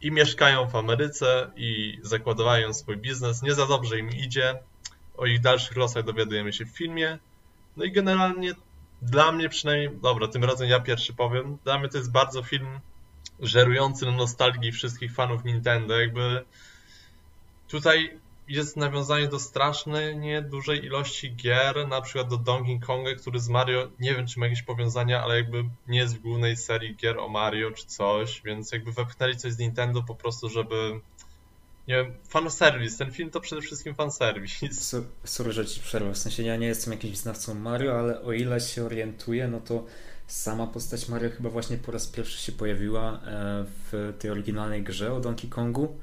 i mieszkają w Ameryce i zakładają swój biznes. Nie za dobrze im idzie. O ich dalszych losach dowiadujemy się w filmie. No i generalnie dla mnie przynajmniej, dobra, tym razem ja pierwszy powiem, dla mnie to jest bardzo film żerujący na nostalgii wszystkich fanów Nintendo, jakby tutaj jest nawiązanie do strasznej, nie dużej ilości gier, na przykład do Donkey Konga, który z Mario, nie wiem czy ma jakieś powiązania, ale jakby nie jest w głównej serii gier o Mario czy coś, więc jakby wepchnęli coś z Nintendo po prostu, żeby nie wiem, fanserwis. Ten film to przede wszystkim fanserwis. Sorry, że ci przerwę. W sensie ja nie jestem jakimś znawcą Mario, ale o ile się orientuję, no to sama postać Mario chyba właśnie po raz pierwszy się pojawiła e, w tej oryginalnej grze o Donkey Kongu.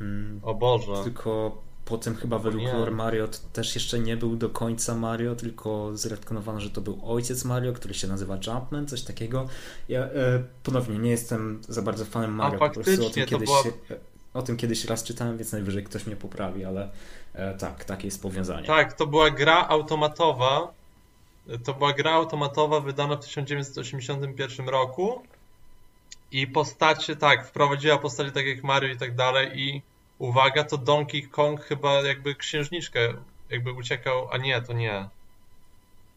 Mm, o Boże. Tylko potem chyba według Lore Mario to też jeszcze nie był do końca Mario, tylko zretkonowano, że to był ojciec Mario, który się nazywa Jumpman, coś takiego. Ja e, ponownie nie jestem za bardzo fanem Mario, A, po prostu o tym kiedyś była... się, o tym kiedyś raz czytałem, więc najwyżej ktoś mnie poprawi, ale e, tak, takie jest powiązanie. Tak, to była gra automatowa. To była gra automatowa wydana w 1981 roku. I postacie, tak, wprowadziła postacie tak jak Mario i tak dalej i uwaga, to Donkey Kong chyba jakby księżniczkę jakby uciekał, a nie, to nie.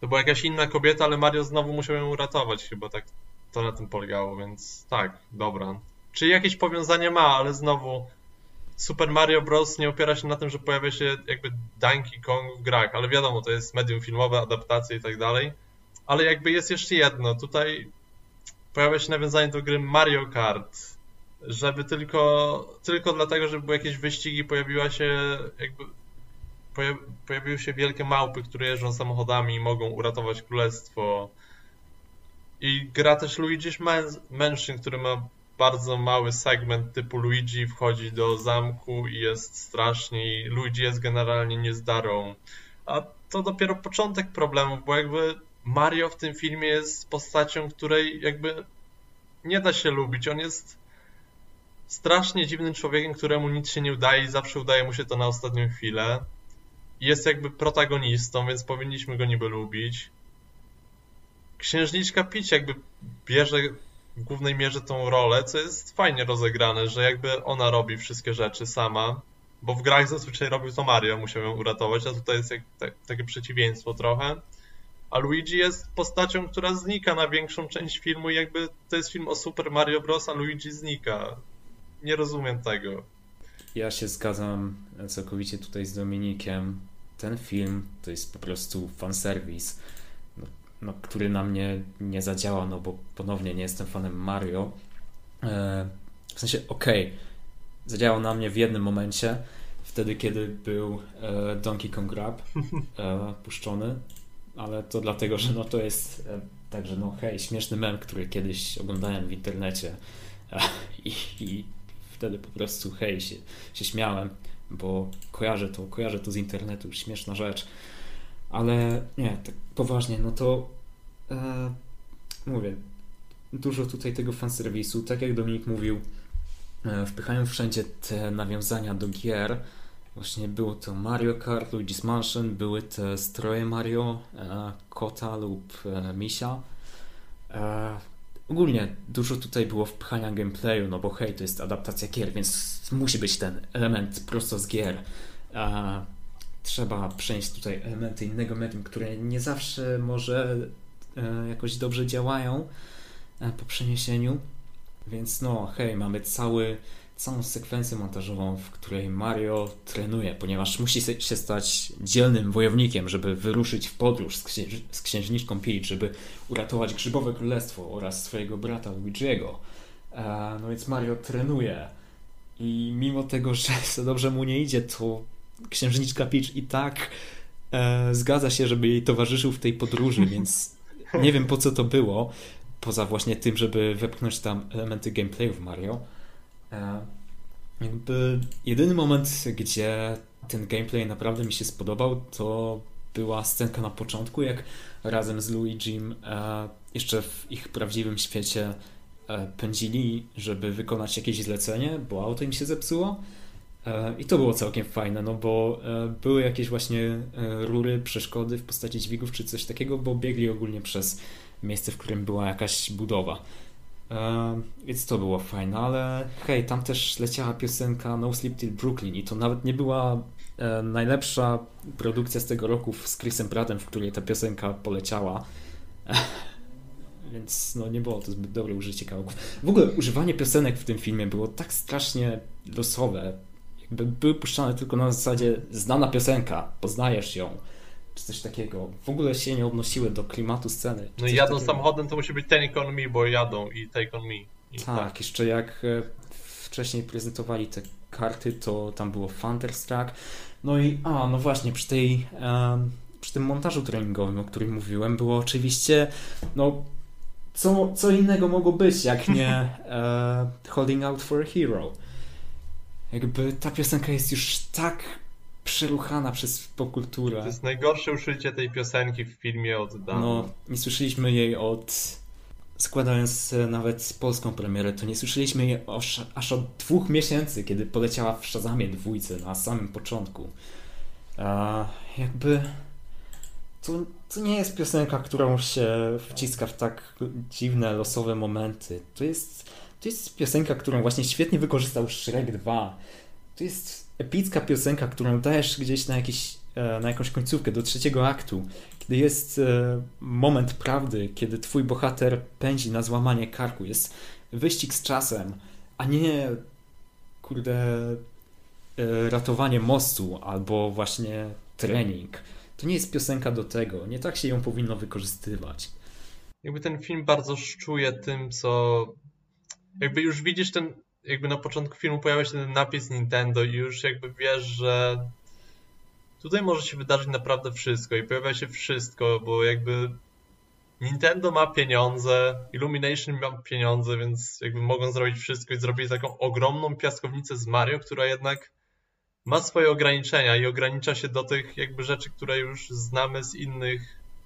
To była jakaś inna kobieta, ale Mario znowu musiał ją uratować chyba, tak to na tym polegało, więc tak, dobra. Czy jakieś powiązanie ma, ale znowu Super Mario Bros. nie opiera się na tym, że pojawia się jakby Donkey Kong w grach, ale wiadomo, to jest medium filmowe, adaptacje i tak dalej. Ale jakby jest jeszcze jedno, tutaj pojawia się nawiązanie do gry Mario Kart, żeby tylko, tylko dlatego, żeby były jakieś wyścigi, pojawiła się jakby pojawiły się wielkie małpy, które jeżdżą samochodami i mogą uratować królestwo. I gra też Luigi's Mansion, który ma bardzo mały segment typu Luigi wchodzi do zamku i jest strasznie i Luigi jest generalnie niezdarą. A to dopiero początek problemów, bo jakby Mario w tym filmie jest postacią, której jakby nie da się lubić. On jest strasznie dziwnym człowiekiem, któremu nic się nie udaje i zawsze udaje mu się to na ostatnią chwilę. Jest jakby protagonistą, więc powinniśmy go niby lubić. Księżniczka Peach jakby bierze w głównej mierze tą rolę, co jest fajnie rozegrane, że jakby ona robi wszystkie rzeczy sama, bo w grach zazwyczaj robił to Mario, musiał ją uratować, a tutaj jest jak, tak, takie przeciwieństwo trochę. A Luigi jest postacią, która znika na większą część filmu i jakby to jest film o Super Mario Bros., a Luigi znika. Nie rozumiem tego. Ja się zgadzam całkowicie tutaj z Dominikiem. Ten film to jest po prostu fanserwis no, który na mnie nie zadziałał, no bo ponownie nie jestem fanem Mario. E, w sensie, okej, okay, zadziałał na mnie w jednym momencie, wtedy kiedy był e, Donkey Kong Rap e, puszczony, ale to dlatego, że no to jest także no hej, śmieszny mem, który kiedyś oglądałem w internecie i, i wtedy po prostu hej, się, się śmiałem, bo kojarzę to, kojarzę to z internetu, śmieszna rzecz. Ale nie, tak poważnie, no to e, mówię, dużo tutaj tego fanserwisu. Tak jak Dominik mówił, e, wpychają wszędzie te nawiązania do gier. Właśnie było to Mario Kart, Luigi's Mansion, były te stroje Mario, e, kota lub e, misia. E, ogólnie dużo tutaj było wpychania gameplayu, no bo hej, to jest adaptacja gier, więc musi być ten element prosto z gier. E, trzeba przenieść tutaj elementy innego medium, które nie zawsze może e, jakoś dobrze działają e, po przeniesieniu. Więc no, hej, mamy cały, całą sekwencję montażową, w której Mario trenuje, ponieważ musi się stać dzielnym wojownikiem, żeby wyruszyć w podróż z, księż z księżniczką Peach, żeby uratować Grzybowe Królestwo oraz swojego brata Luigi'ego. E, no więc Mario trenuje. I mimo tego, że za dobrze mu nie idzie, to księżniczka Peach i tak e, zgadza się, żeby jej towarzyszył w tej podróży, więc nie wiem po co to było, poza właśnie tym, żeby wepchnąć tam elementy gameplayu w Mario. E, jakby jedyny moment, gdzie ten gameplay naprawdę mi się spodobał, to była scenka na początku, jak razem z Luigim e, jeszcze w ich prawdziwym świecie e, pędzili, żeby wykonać jakieś zlecenie, bo auto im się zepsuło I to było całkiem fajne, no bo były jakieś właśnie rury, przeszkody w postaci dźwigów czy coś takiego, bo biegli ogólnie przez miejsce, w którym była jakaś budowa. Więc to było fajne, ale hej, tam też leciała piosenka No Sleep Till Brooklyn i to nawet nie była najlepsza produkcja z tego roku z Chrisem Prattem, w której ta piosenka poleciała. Więc no nie było to zbyt dobre użycie kawałków. W ogóle używanie piosenek w tym filmie było tak strasznie losowe były puszczane tylko na zasadzie znana piosenka, poznajesz ją, czy coś takiego. W ogóle się nie odnosiły do klimatu sceny. No i jadą takiego. samochodem, to musi być Take On Me, bo jadą i Take On Me. I tak, tak, jeszcze jak e, wcześniej prezentowali te karty, to tam było Thunderstruck. No i, a, no właśnie, przy tej, um, przy tym montażu treningowym, o którym mówiłem, było oczywiście, no, co, co innego mogło być, jak nie uh, Holding Out for a Hero. Jakby ta piosenka jest już tak przeruchana przez popkulturę. To jest najgorsze uszycie tej piosenki w filmie od dawna. No, nie słyszeliśmy jej od... Składając nawet polską premierę, to nie słyszeliśmy jej aż, aż od dwóch miesięcy, kiedy poleciała w Shazamie dwójce na samym początku. A jakby... To, to nie jest piosenka, którą się wciska w tak dziwne, losowe momenty. To jest To jest piosenka, którą właśnie świetnie wykorzystał Shrek 2. To jest epicka piosenka, którą dajesz gdzieś na, jakiś, e, na jakąś końcówkę do trzeciego aktu, kiedy jest e, moment prawdy, kiedy twój bohater pędzi na złamanie karku. Jest wyścig z czasem, a nie kurde e, ratowanie mostu albo właśnie trening. To nie jest piosenka do tego. Nie tak się ją powinno wykorzystywać. Jakby ten film bardzo szczuje tym, co. Jakby już widzisz ten. Jakby na początku filmu pojawia się ten napis Nintendo i już jakby wiesz, że tutaj może się wydarzyć naprawdę wszystko i pojawia się wszystko, bo jakby Nintendo ma pieniądze, Illumination ma pieniądze, więc jakby mogą zrobić wszystko i zrobić taką ogromną piaskownicę z Mario, która jednak ma swoje ograniczenia i ogranicza się do tych jakby rzeczy, które już znamy z innych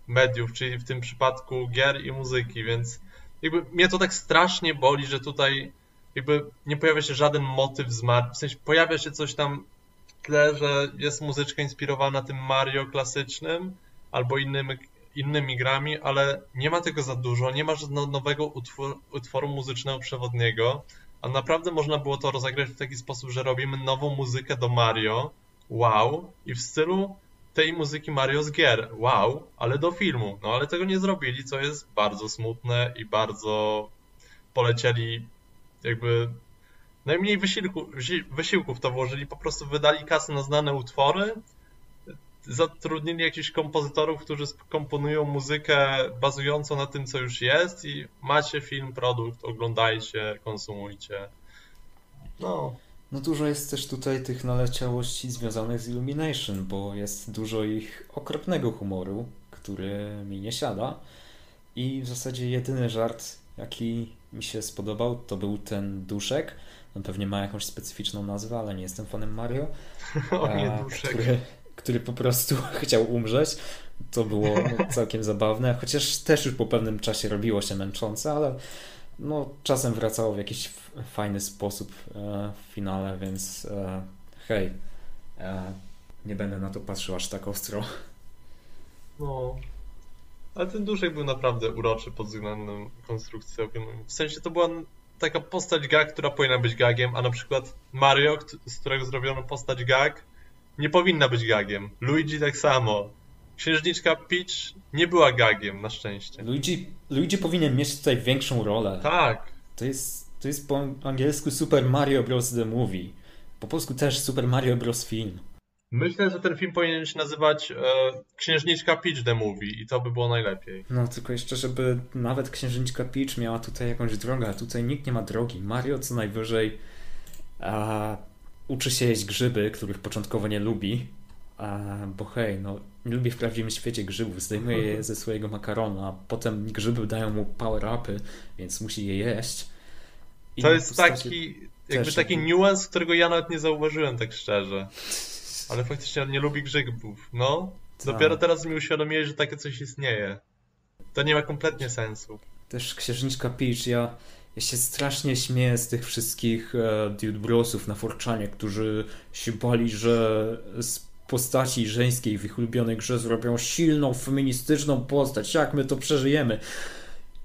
mediów, czyli w tym przypadku gier i muzyki, więc jakby mnie to tak strasznie boli, że tutaj jakby nie pojawia się żaden motyw z Mario, w sensie pojawia się coś tam w tle, że jest muzyczka inspirowana tym Mario klasycznym albo innymi, innymi grami, ale nie ma tego za dużo, nie ma żadnego nowego utwór, utworu muzycznego przewodniego, a naprawdę można było to rozegrać w taki sposób, że robimy nową muzykę do Mario, wow, i w stylu tej muzyki Mario z gier, wow, ale do filmu. No ale tego nie zrobili, co jest bardzo smutne i bardzo polecieli jakby najmniej wysiłku, wysiłków to włożyli, po prostu wydali kasę na znane utwory, zatrudnili jakichś kompozytorów, którzy komponują muzykę bazującą na tym, co już jest i macie film, produkt, oglądajcie, konsumujcie. No. No dużo jest też tutaj tych naleciałości związanych z Illumination, bo jest dużo ich okropnego humoru, który mi nie siada. I w zasadzie jedyny żart, jaki mi się spodobał, to był ten duszek. On pewnie ma jakąś specyficzną nazwę, ale nie jestem fanem Mario. O nie, duszek. Który, który po prostu chciał umrzeć. To było całkiem zabawne, chociaż też już po pewnym czasie robiło się męczące, ale no, czasem wracało w jakiś fajny sposób e, w finale, więc e, hej, e, nie będę na to patrzył aż tak ostro. No, ale ten duszek był naprawdę uroczy pod względem konstrukcji. W sensie to była taka postać gag, która powinna być gagiem, a na przykład Mario, z którego zrobiono postać gag, nie powinna być gagiem. Luigi tak samo. Księżniczka Peach nie była gagiem, na szczęście. Luigi, Luigi powinien mieć tutaj większą rolę. Tak. To jest, to jest po angielsku Super Mario Bros. The Movie. Po polsku też Super Mario Bros. Film. Myślę, że ten film powinien się nazywać e, Księżniczka Peach The Movie i to by było najlepiej. No, tylko jeszcze, żeby nawet Księżniczka Peach miała tutaj jakąś drogę, a tutaj nikt nie ma drogi. Mario co najwyżej a, uczy się jeść grzyby, których początkowo nie lubi, a, bo hej, no nie lubi w prawdziwym świecie grzybów, zdejmuje je ze swojego makaronu, a potem grzyby dają mu power-upy, więc musi je jeść. I to jest taki, jakby taki niuans, którego ja nawet nie zauważyłem, tak szczerze. Ale faktycznie on nie lubi grzybów, no. Tak. Dopiero teraz mi uświadomiłeś, że takie coś istnieje. To nie ma kompletnie sensu. Też księżniczka Peach, ja, ja się strasznie śmieję z tych wszystkich e, dude brosów na Forczanie, którzy się bali, że z postaci żeńskiej w ich ulubionej grze zrobią silną, feministyczną postać. Jak my to przeżyjemy?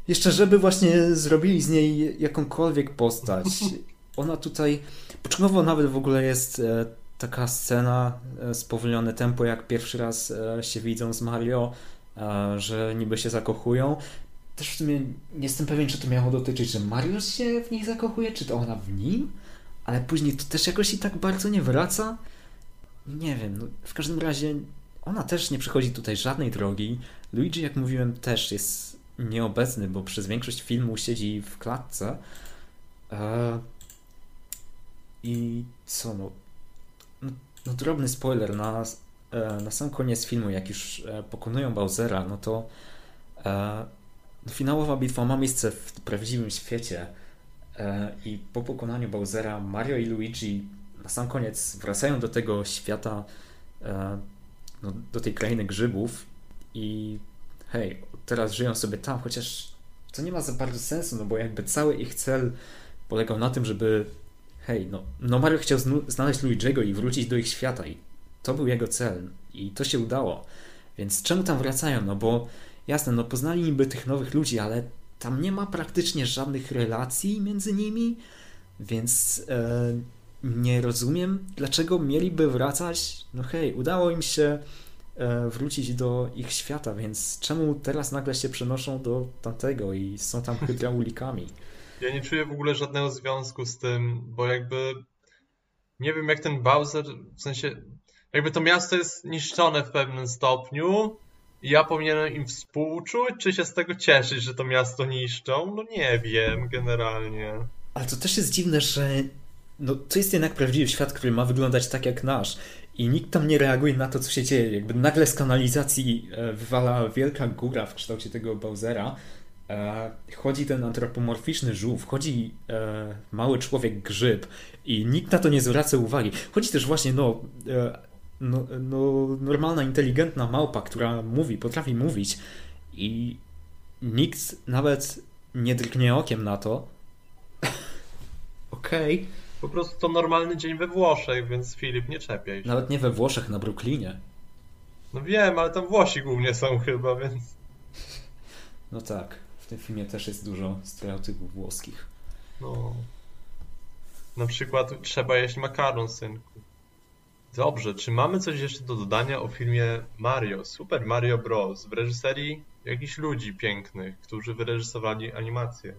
Jeszcze żeby właśnie zrobili z niej jakąkolwiek postać. Ona tutaj, początkowo nawet w ogóle jest e, taka scena, e, spowolnione tempo, jak pierwszy raz e, się widzą z Mario, że niby się zakochują. Też w sumie nie jestem pewien, czy to miało dotyczyć, że Mario się w niej zakochuje, czy to ona w nim, ale później to też jakoś i tak bardzo nie wraca. Nie wiem, no w każdym razie ona też nie przechodzi tutaj żadnej drogi. Luigi, jak mówiłem, też jest nieobecny, bo przez większość filmu siedzi w klatce. I co, no, no, drobny spoiler, na, e, na sam koniec filmu, jak już e, pokonują Bowsera, no to e, finałowa bitwa ma miejsce w prawdziwym świecie i po pokonaniu Bowsera Mario i Luigi na sam koniec wracają do tego świata, no, do tej krainy grzybów i hej, teraz żyją sobie tam, chociaż to nie ma za bardzo sensu, no bo jakby cały ich cel polegał na tym, żeby hej, no, no Mario chciał znaleźć Luigi'ego i wrócić do ich świata i to był jego cel i to się udało. Więc czemu tam wracają? No bo jasne, no poznali niby tych nowych ludzi, ale tam nie ma praktycznie żadnych relacji między nimi, więc e, nie rozumiem, dlaczego mieliby wracać. No hej, udało im się e, wrócić do ich świata, więc czemu teraz nagle się przenoszą do tamtego i są tam hydraulikami? Ja nie czuję w ogóle żadnego związku z tym, bo jakby nie wiem jak ten Bowser, w sensie jakby to miasto jest niszczone w pewnym stopniu i ja powinienem im współczuć, czy się z tego cieszyć, że to miasto niszczą? No nie wiem, generalnie. Ale to też jest dziwne, że no, to jest jednak prawdziwy świat, który ma wyglądać tak jak nasz. I nikt tam nie reaguje na to, co się dzieje. Jakby nagle z kanalizacji e, wywala wielka góra w kształcie tego Bowsera. E, chodzi ten antropomorficzny żółw, chodzi e, mały człowiek grzyb i nikt na to nie zwraca uwagi. Chodzi też właśnie, no, no, no normalna, inteligentna małpa, która mówi, potrafi mówić i nikt nawet nie drgnie okiem na to. Okej. Okay po prostu to normalny dzień we Włoszech, więc Filip, nie czepiaj się. Nawet nie we Włoszech, na Brooklynie. No wiem, ale tam Włosi głównie są chyba, więc... No tak, tym filmie też jest dużo stereotypów włoskich. No. Na przykład trzeba jeść makaron, synku. Dobrze, czy mamy coś jeszcze do dodania o filmie Mario, Super Mario Bros. w reżyserii jakichś ludzi pięknych, którzy wyreżyserowali animację?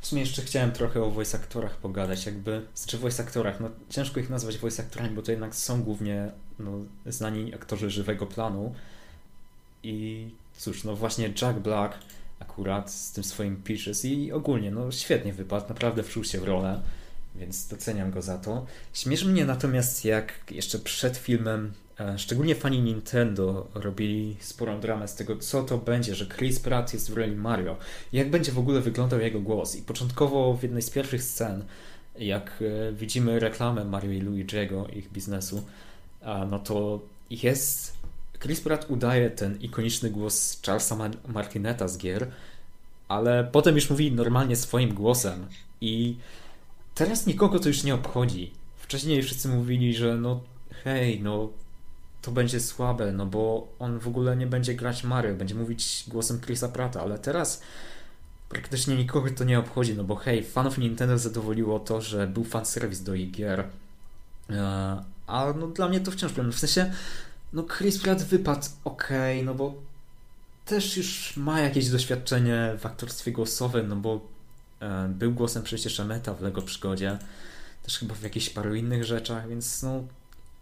W sumie jeszcze chciałem trochę o voice aktorach pogadać, jakby, znaczy voice aktorach, no ciężko ich nazwać voice aktorami, bo to jednak są głównie no, znani aktorzy żywego planu i cóż, no właśnie Jack Black akurat z tym swoim Peaches i ogólnie, no świetnie wypadł, naprawdę wczuł się w rolę, więc doceniam go za to. Śmieszy mnie natomiast jak jeszcze przed filmem E, szczególnie fani Nintendo robili sporą dramę z tego, co to będzie, że Chris Pratt jest w roli Mario. Jak będzie w ogóle wyglądał jego głos. I początkowo w jednej z pierwszych scen, jak e, widzimy reklamę Mario i Luigi'ego, ich biznesu, no to jest... Chris Pratt udaje ten ikoniczny głos Charlesa Martineta z gier, ale potem już mówi normalnie swoim głosem. I teraz nikogo to już nie obchodzi. Wcześniej wszyscy mówili, że no hej, no to będzie słabe, no bo on w ogóle nie będzie grać Mario, będzie mówić głosem Chrisa Prata, ale teraz praktycznie nikogo to nie obchodzi, no bo hej, fanów Nintendo zadowoliło to, że był fanserwis do ich gier, e, a no dla mnie to wciąż problem, w sensie no Chris Pratt wypadł ok, no bo też już ma jakieś doświadczenie w aktorstwie głosowym, no bo e, był głosem przecież Emeta w LEGO Przygodzie, też chyba w jakichś paru innych rzeczach, więc no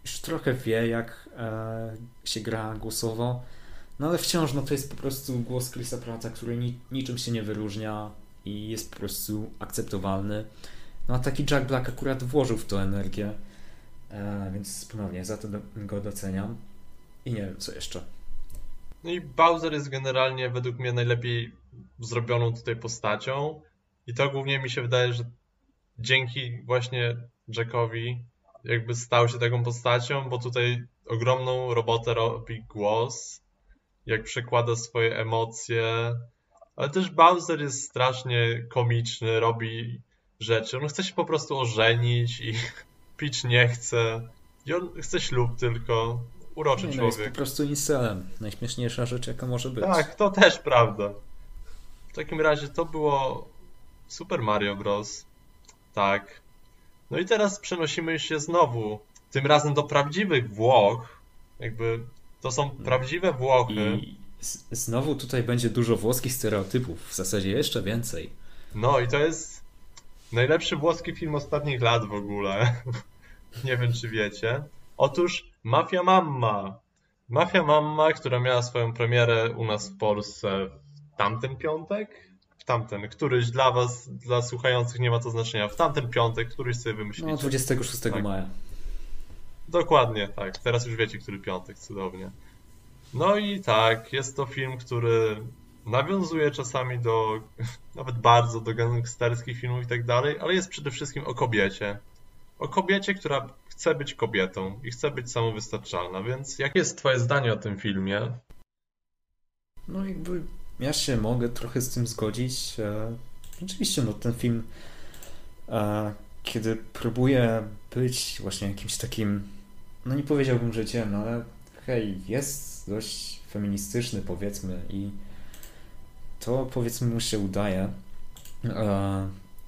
już trochę wie, jak e, się gra głosowo. No ale wciąż no, to jest po prostu głos Chrisa Prata, który ni niczym się nie wyróżnia i jest po prostu akceptowalny. No a taki Jack Black akurat włożył w to energię, e, więc ponownie za to do, go doceniam. I nie wiem co jeszcze. No i Bowser jest generalnie według mnie najlepiej zrobioną tutaj postacią. I to głównie mi się wydaje, że dzięki właśnie Jackowi jakby stał się taką postacią, bo tutaj ogromną robotę robi głos, jak przekłada swoje emocje, ale też Bowser jest strasznie komiczny, robi rzeczy. On chce się po prostu ożenić i Peach nie chce. I on chce ślub tylko. Uroczy no człowiek. jest po prostu inselem. Najśmieszniejsza rzecz, jaka może być. Tak, to też prawda. W takim razie to było Super Mario Bros. Tak. No i teraz przenosimy się znowu, tym razem do prawdziwych Włoch. Jakby to są mm. prawdziwe Włochy. I znowu tutaj będzie dużo włoskich stereotypów, w zasadzie jeszcze więcej. No i to jest najlepszy włoski film ostatnich lat w ogóle. Nie wiem, czy wiecie. Otóż Mafia Mamma. Mafia Mamma, która miała swoją premierę u nas w Polsce w tamten piątek, tamten, któryś dla was, dla słuchających nie ma to znaczenia, w tamten piątek, któryś sobie wymyślicie. No, 26 tak. maja. Dokładnie, tak. Teraz już wiecie, który piątek, cudownie. No i tak, jest to film, który nawiązuje czasami do, nawet bardzo do gangsterskich filmów i tak dalej, ale jest przede wszystkim o kobiecie. O kobiecie, która chce być kobietą i chce być samowystarczalna, więc jakie jest twoje zdanie o tym filmie? No jakby ja się mogę trochę z tym zgodzić. E, oczywiście, no ten film, e, kiedy próbuje być właśnie jakimś takim, no nie powiedziałbym, że ciemno, ale hej, jest dość feministyczny powiedzmy i to powiedzmy mu się udaje.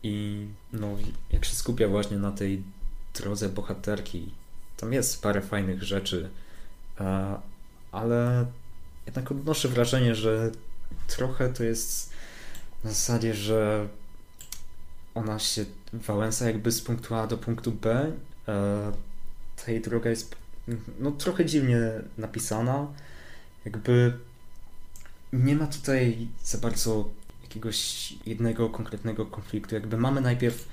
I no, jak się skupia właśnie na tej drodze bohaterki, tam jest parę fajnych rzeczy, ale jednak odnoszę wrażenie, że trochę to jest na zasadzie, że ona się Wałęsa jakby z punktu A do punktu B. E, tej droga jest no, trochę dziwnie napisana. Jakby nie ma tutaj za bardzo jakiegoś jednego konkretnego konfliktu. Jakby mamy najpierw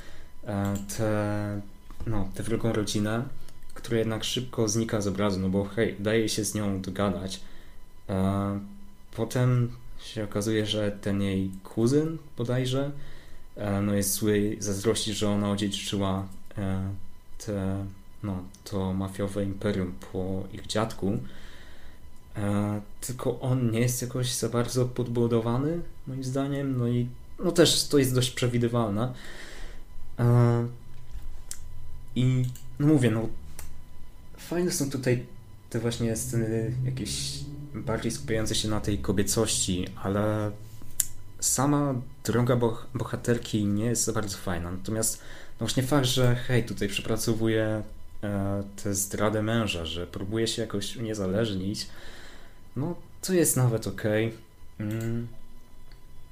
e, tę no, tę wielką rodzinę, która jednak szybko znika z obrazu, no bo hej, daje się z nią dogadać. E, potem się okazuje, że ten jej kuzyn bodajże E, no jest zły, zazdrości, że ona odziedziczyła e, te, no, to mafiowe imperium po ich dziadku. E, tylko on nie jest jakoś za bardzo podbudowany, moim zdaniem. No i no też to jest dość przewidywalne. I no mówię, no fajne są tutaj te właśnie sceny jakieś bardziej skupiające się na tej kobiecości, ale sama droga boh bohaterki nie jest za bardzo fajna. Natomiast no właśnie fakt, że hej, tutaj przepracowuje e, tę zdradę męża, że próbuje się jakoś uniezależnić, no to jest nawet ok. Mm,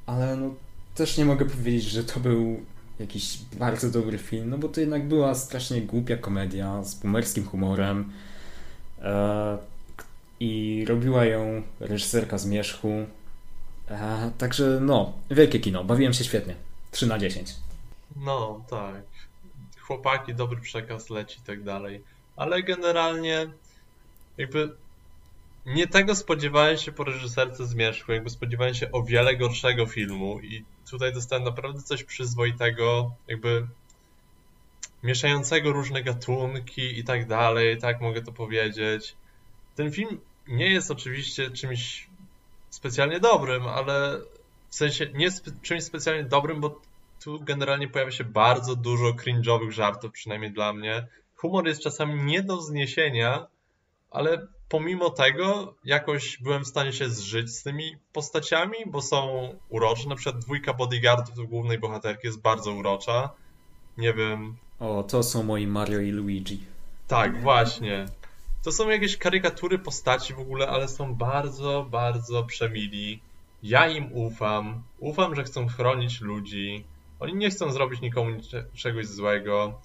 ale no też nie mogę powiedzieć, że to był jakiś bardzo dobry film, no bo to jednak była strasznie głupia komedia z boomerskim humorem. E, I robiła ją reżyserka Zmierzchu, E, także no, wielkie kino, bawiłem się świetnie. 3 na 10. No, tak. Chłopaki, dobry przekaz leci i tak dalej. Ale generalnie jakby nie tego spodziewałem się po reżyserce Zmierzchu, jakby spodziewałem się o wiele gorszego filmu i tutaj dostałem naprawdę coś przyzwoitego, jakby mieszającego różne gatunki i tak dalej, tak mogę to powiedzieć. Ten film nie jest oczywiście czymś specjalnie dobrym, ale w sensie nie spe czymś specjalnie dobrym, bo tu generalnie pojawia się bardzo dużo cringe'owych żartów, przynajmniej dla mnie. Humor jest czasami nie do zniesienia, ale pomimo tego jakoś byłem w stanie się zżyć z tymi postaciami, bo są urocze. Na przykład dwójka bodyguardów głównej bohaterki jest bardzo urocza. Nie wiem. O, to są moi Mario i Luigi. Tak, właśnie. To są jakieś karykatury postaci w ogóle, ale są bardzo, bardzo przemili. Ja im ufam. Ufam, że chcą chronić ludzi. Oni nie chcą zrobić nikomu czegoś złego.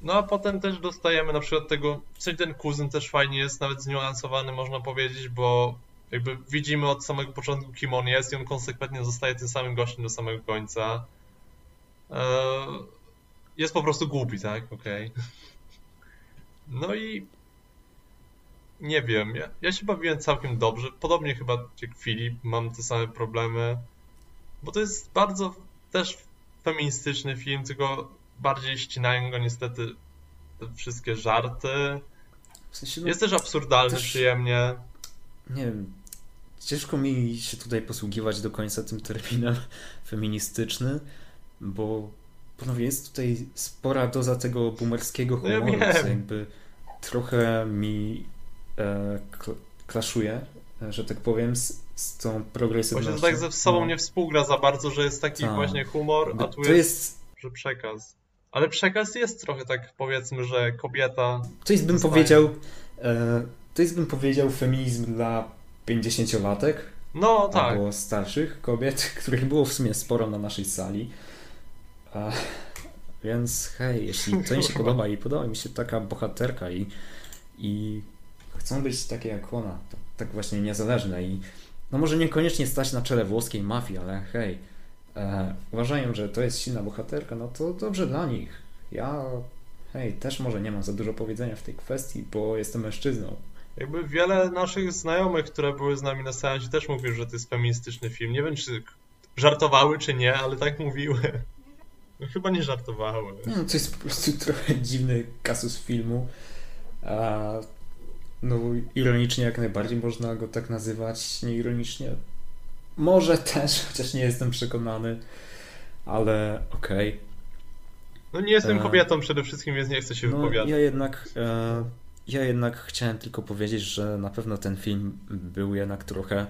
No a potem też dostajemy na przykład tego, w sensie ten kuzyn też fajnie jest, nawet zniuansowany można powiedzieć, bo jakby widzimy od samego początku kim on jest i on konsekwentnie zostaje tym samym gościem do samego końca. Eee, jest po prostu głupi, tak? Okej. Okay. No i nie wiem, ja, ja się bawiłem całkiem dobrze. Podobnie chyba jak Filip, mam te same problemy. Bo to jest bardzo też feministyczny film, tylko bardziej ścinają go niestety te wszystkie żarty. W sensie, no, jest też absurdalny też, przyjemnie. Nie wiem, ciężko mi się tutaj posługiwać do końca tym terminem feministyczny, bo ponownie jest tutaj spora doza tego boomerskiego humoru, no ja co jakby trochę mi e, klaszuje, e, że tak powiem, z, z tą progresywnością. Właśnie to tak ze sobą no. nie współgra za bardzo, że jest taki Ta. właśnie humor, a tu jest, jest, że przekaz. Ale przekaz jest trochę tak, powiedzmy, że kobieta... To jest, bym zostaje... powiedział, e, to jest, bym powiedział, feminizm dla 50-latek. No, tak. Albo starszych kobiet, których było w sumie sporo na naszej sali. E, więc hej, jeśli to mi się podoba i podoba mi się taka bohaterka i, i chcą być takie jak ona, tak właśnie niezależne i no może niekoniecznie stać na czele włoskiej mafii, ale hej, e, uważają, że to jest silna bohaterka, no to dobrze dla nich. Ja, hej, też może nie mam za dużo powiedzenia w tej kwestii, bo jestem mężczyzną. Jakby wiele naszych znajomych, które były z nami na seansie też mówiły, że to jest feministyczny film. Nie wiem, czy żartowały, czy nie, ale tak mówiły. No, chyba nie żartowały. No, to jest po prostu trochę dziwny kasus filmu. A no, ironicznie jak najbardziej można go tak nazywać, nieironicznie. Może też, chociaż nie jestem przekonany, ale okej. Okay. No nie jestem e, kobietą przede wszystkim, więc nie chcę się no, wypowiadać. Ja jednak, e, ja jednak chciałem tylko powiedzieć, że na pewno ten film był jednak trochę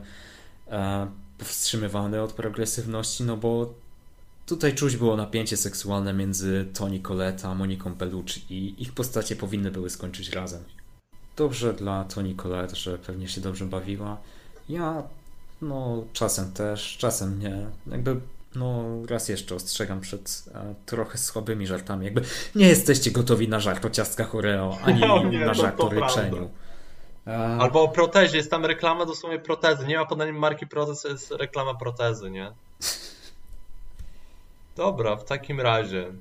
e, powstrzymywany od progresywności, no bo Tutaj czuć było napięcie seksualne między Toni Colette a Moniką Bellucci i ich postacie powinny były skończyć razem. Dobrze dla Toni Colette, że pewnie się dobrze bawiła. Ja, no, czasem też, czasem nie. Jakby, no, raz jeszcze ostrzegam przed e, trochę słabymi żartami. Jakby nie jesteście gotowi na żart o ciastkach Oreo, ani No nie, na no żart o ryczeniu. E, Albo o protezie, jest tam reklama dosłownie protezy. Nie ma podaniem marki protez, to jest reklama protezy, nie? Dobra, w takim razie.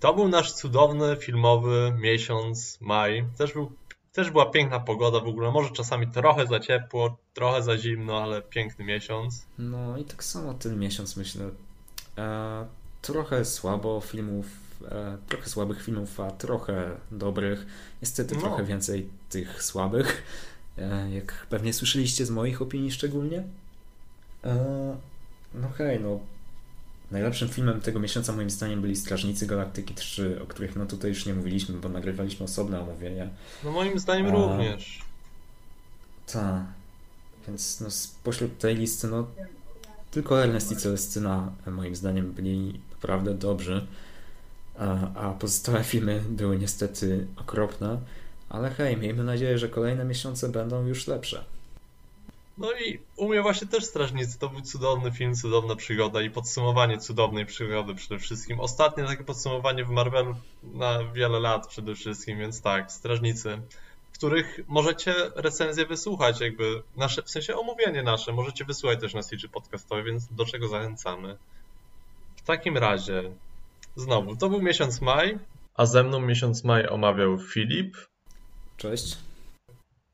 To był nasz cudowny filmowy miesiąc maj. Też, był, też była piękna pogoda w ogóle. Może czasami trochę za ciepło, trochę za zimno, ale piękny miesiąc. No i tak samo ten miesiąc myślę. E, trochę słabo filmów, e, trochę słabych filmów, a trochę dobrych. Niestety No. trochę więcej tych słabych, e, jak pewnie słyszeliście z moich opinii szczególnie. E, no hej, no. Najlepszym filmem tego miesiąca moim zdaniem byli Strażnicy Galaktyki 3, o których no tutaj już nie mówiliśmy, bo nagrywaliśmy osobne omówienie. No moim zdaniem A. również. Tak. Więc no, spośród tej listy, no tylko Ernest i Celestyna e, moim zdaniem byli naprawdę dobrzy, a, a pozostałe filmy były niestety okropne, ale hej, miejmy nadzieję, że kolejne miesiące będą już lepsze. No i u mnie właśnie też Strażnicy to był cudowny film, cudowna przygoda i podsumowanie cudownej przygody przede wszystkim. Ostatnie takie podsumowanie w Marvelu na wiele lat przede wszystkim, więc tak, Strażnicy, których możecie recenzję wysłuchać, jakby nasze, w sensie omówienie nasze, możecie wysłuchać też na Stitchy podcastowej, więc do czego zachęcamy. W takim razie, znowu, to był miesiąc maj, a ze mną miesiąc maj omawiał Filip, Cześć.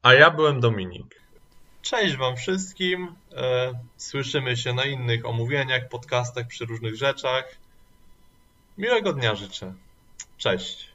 a ja byłem Dominik. Cześć Wam wszystkim. E, Słyszymy się na innych omówieniach, podcastach przy różnych rzeczach. Miłego dnia życzę. Cześć.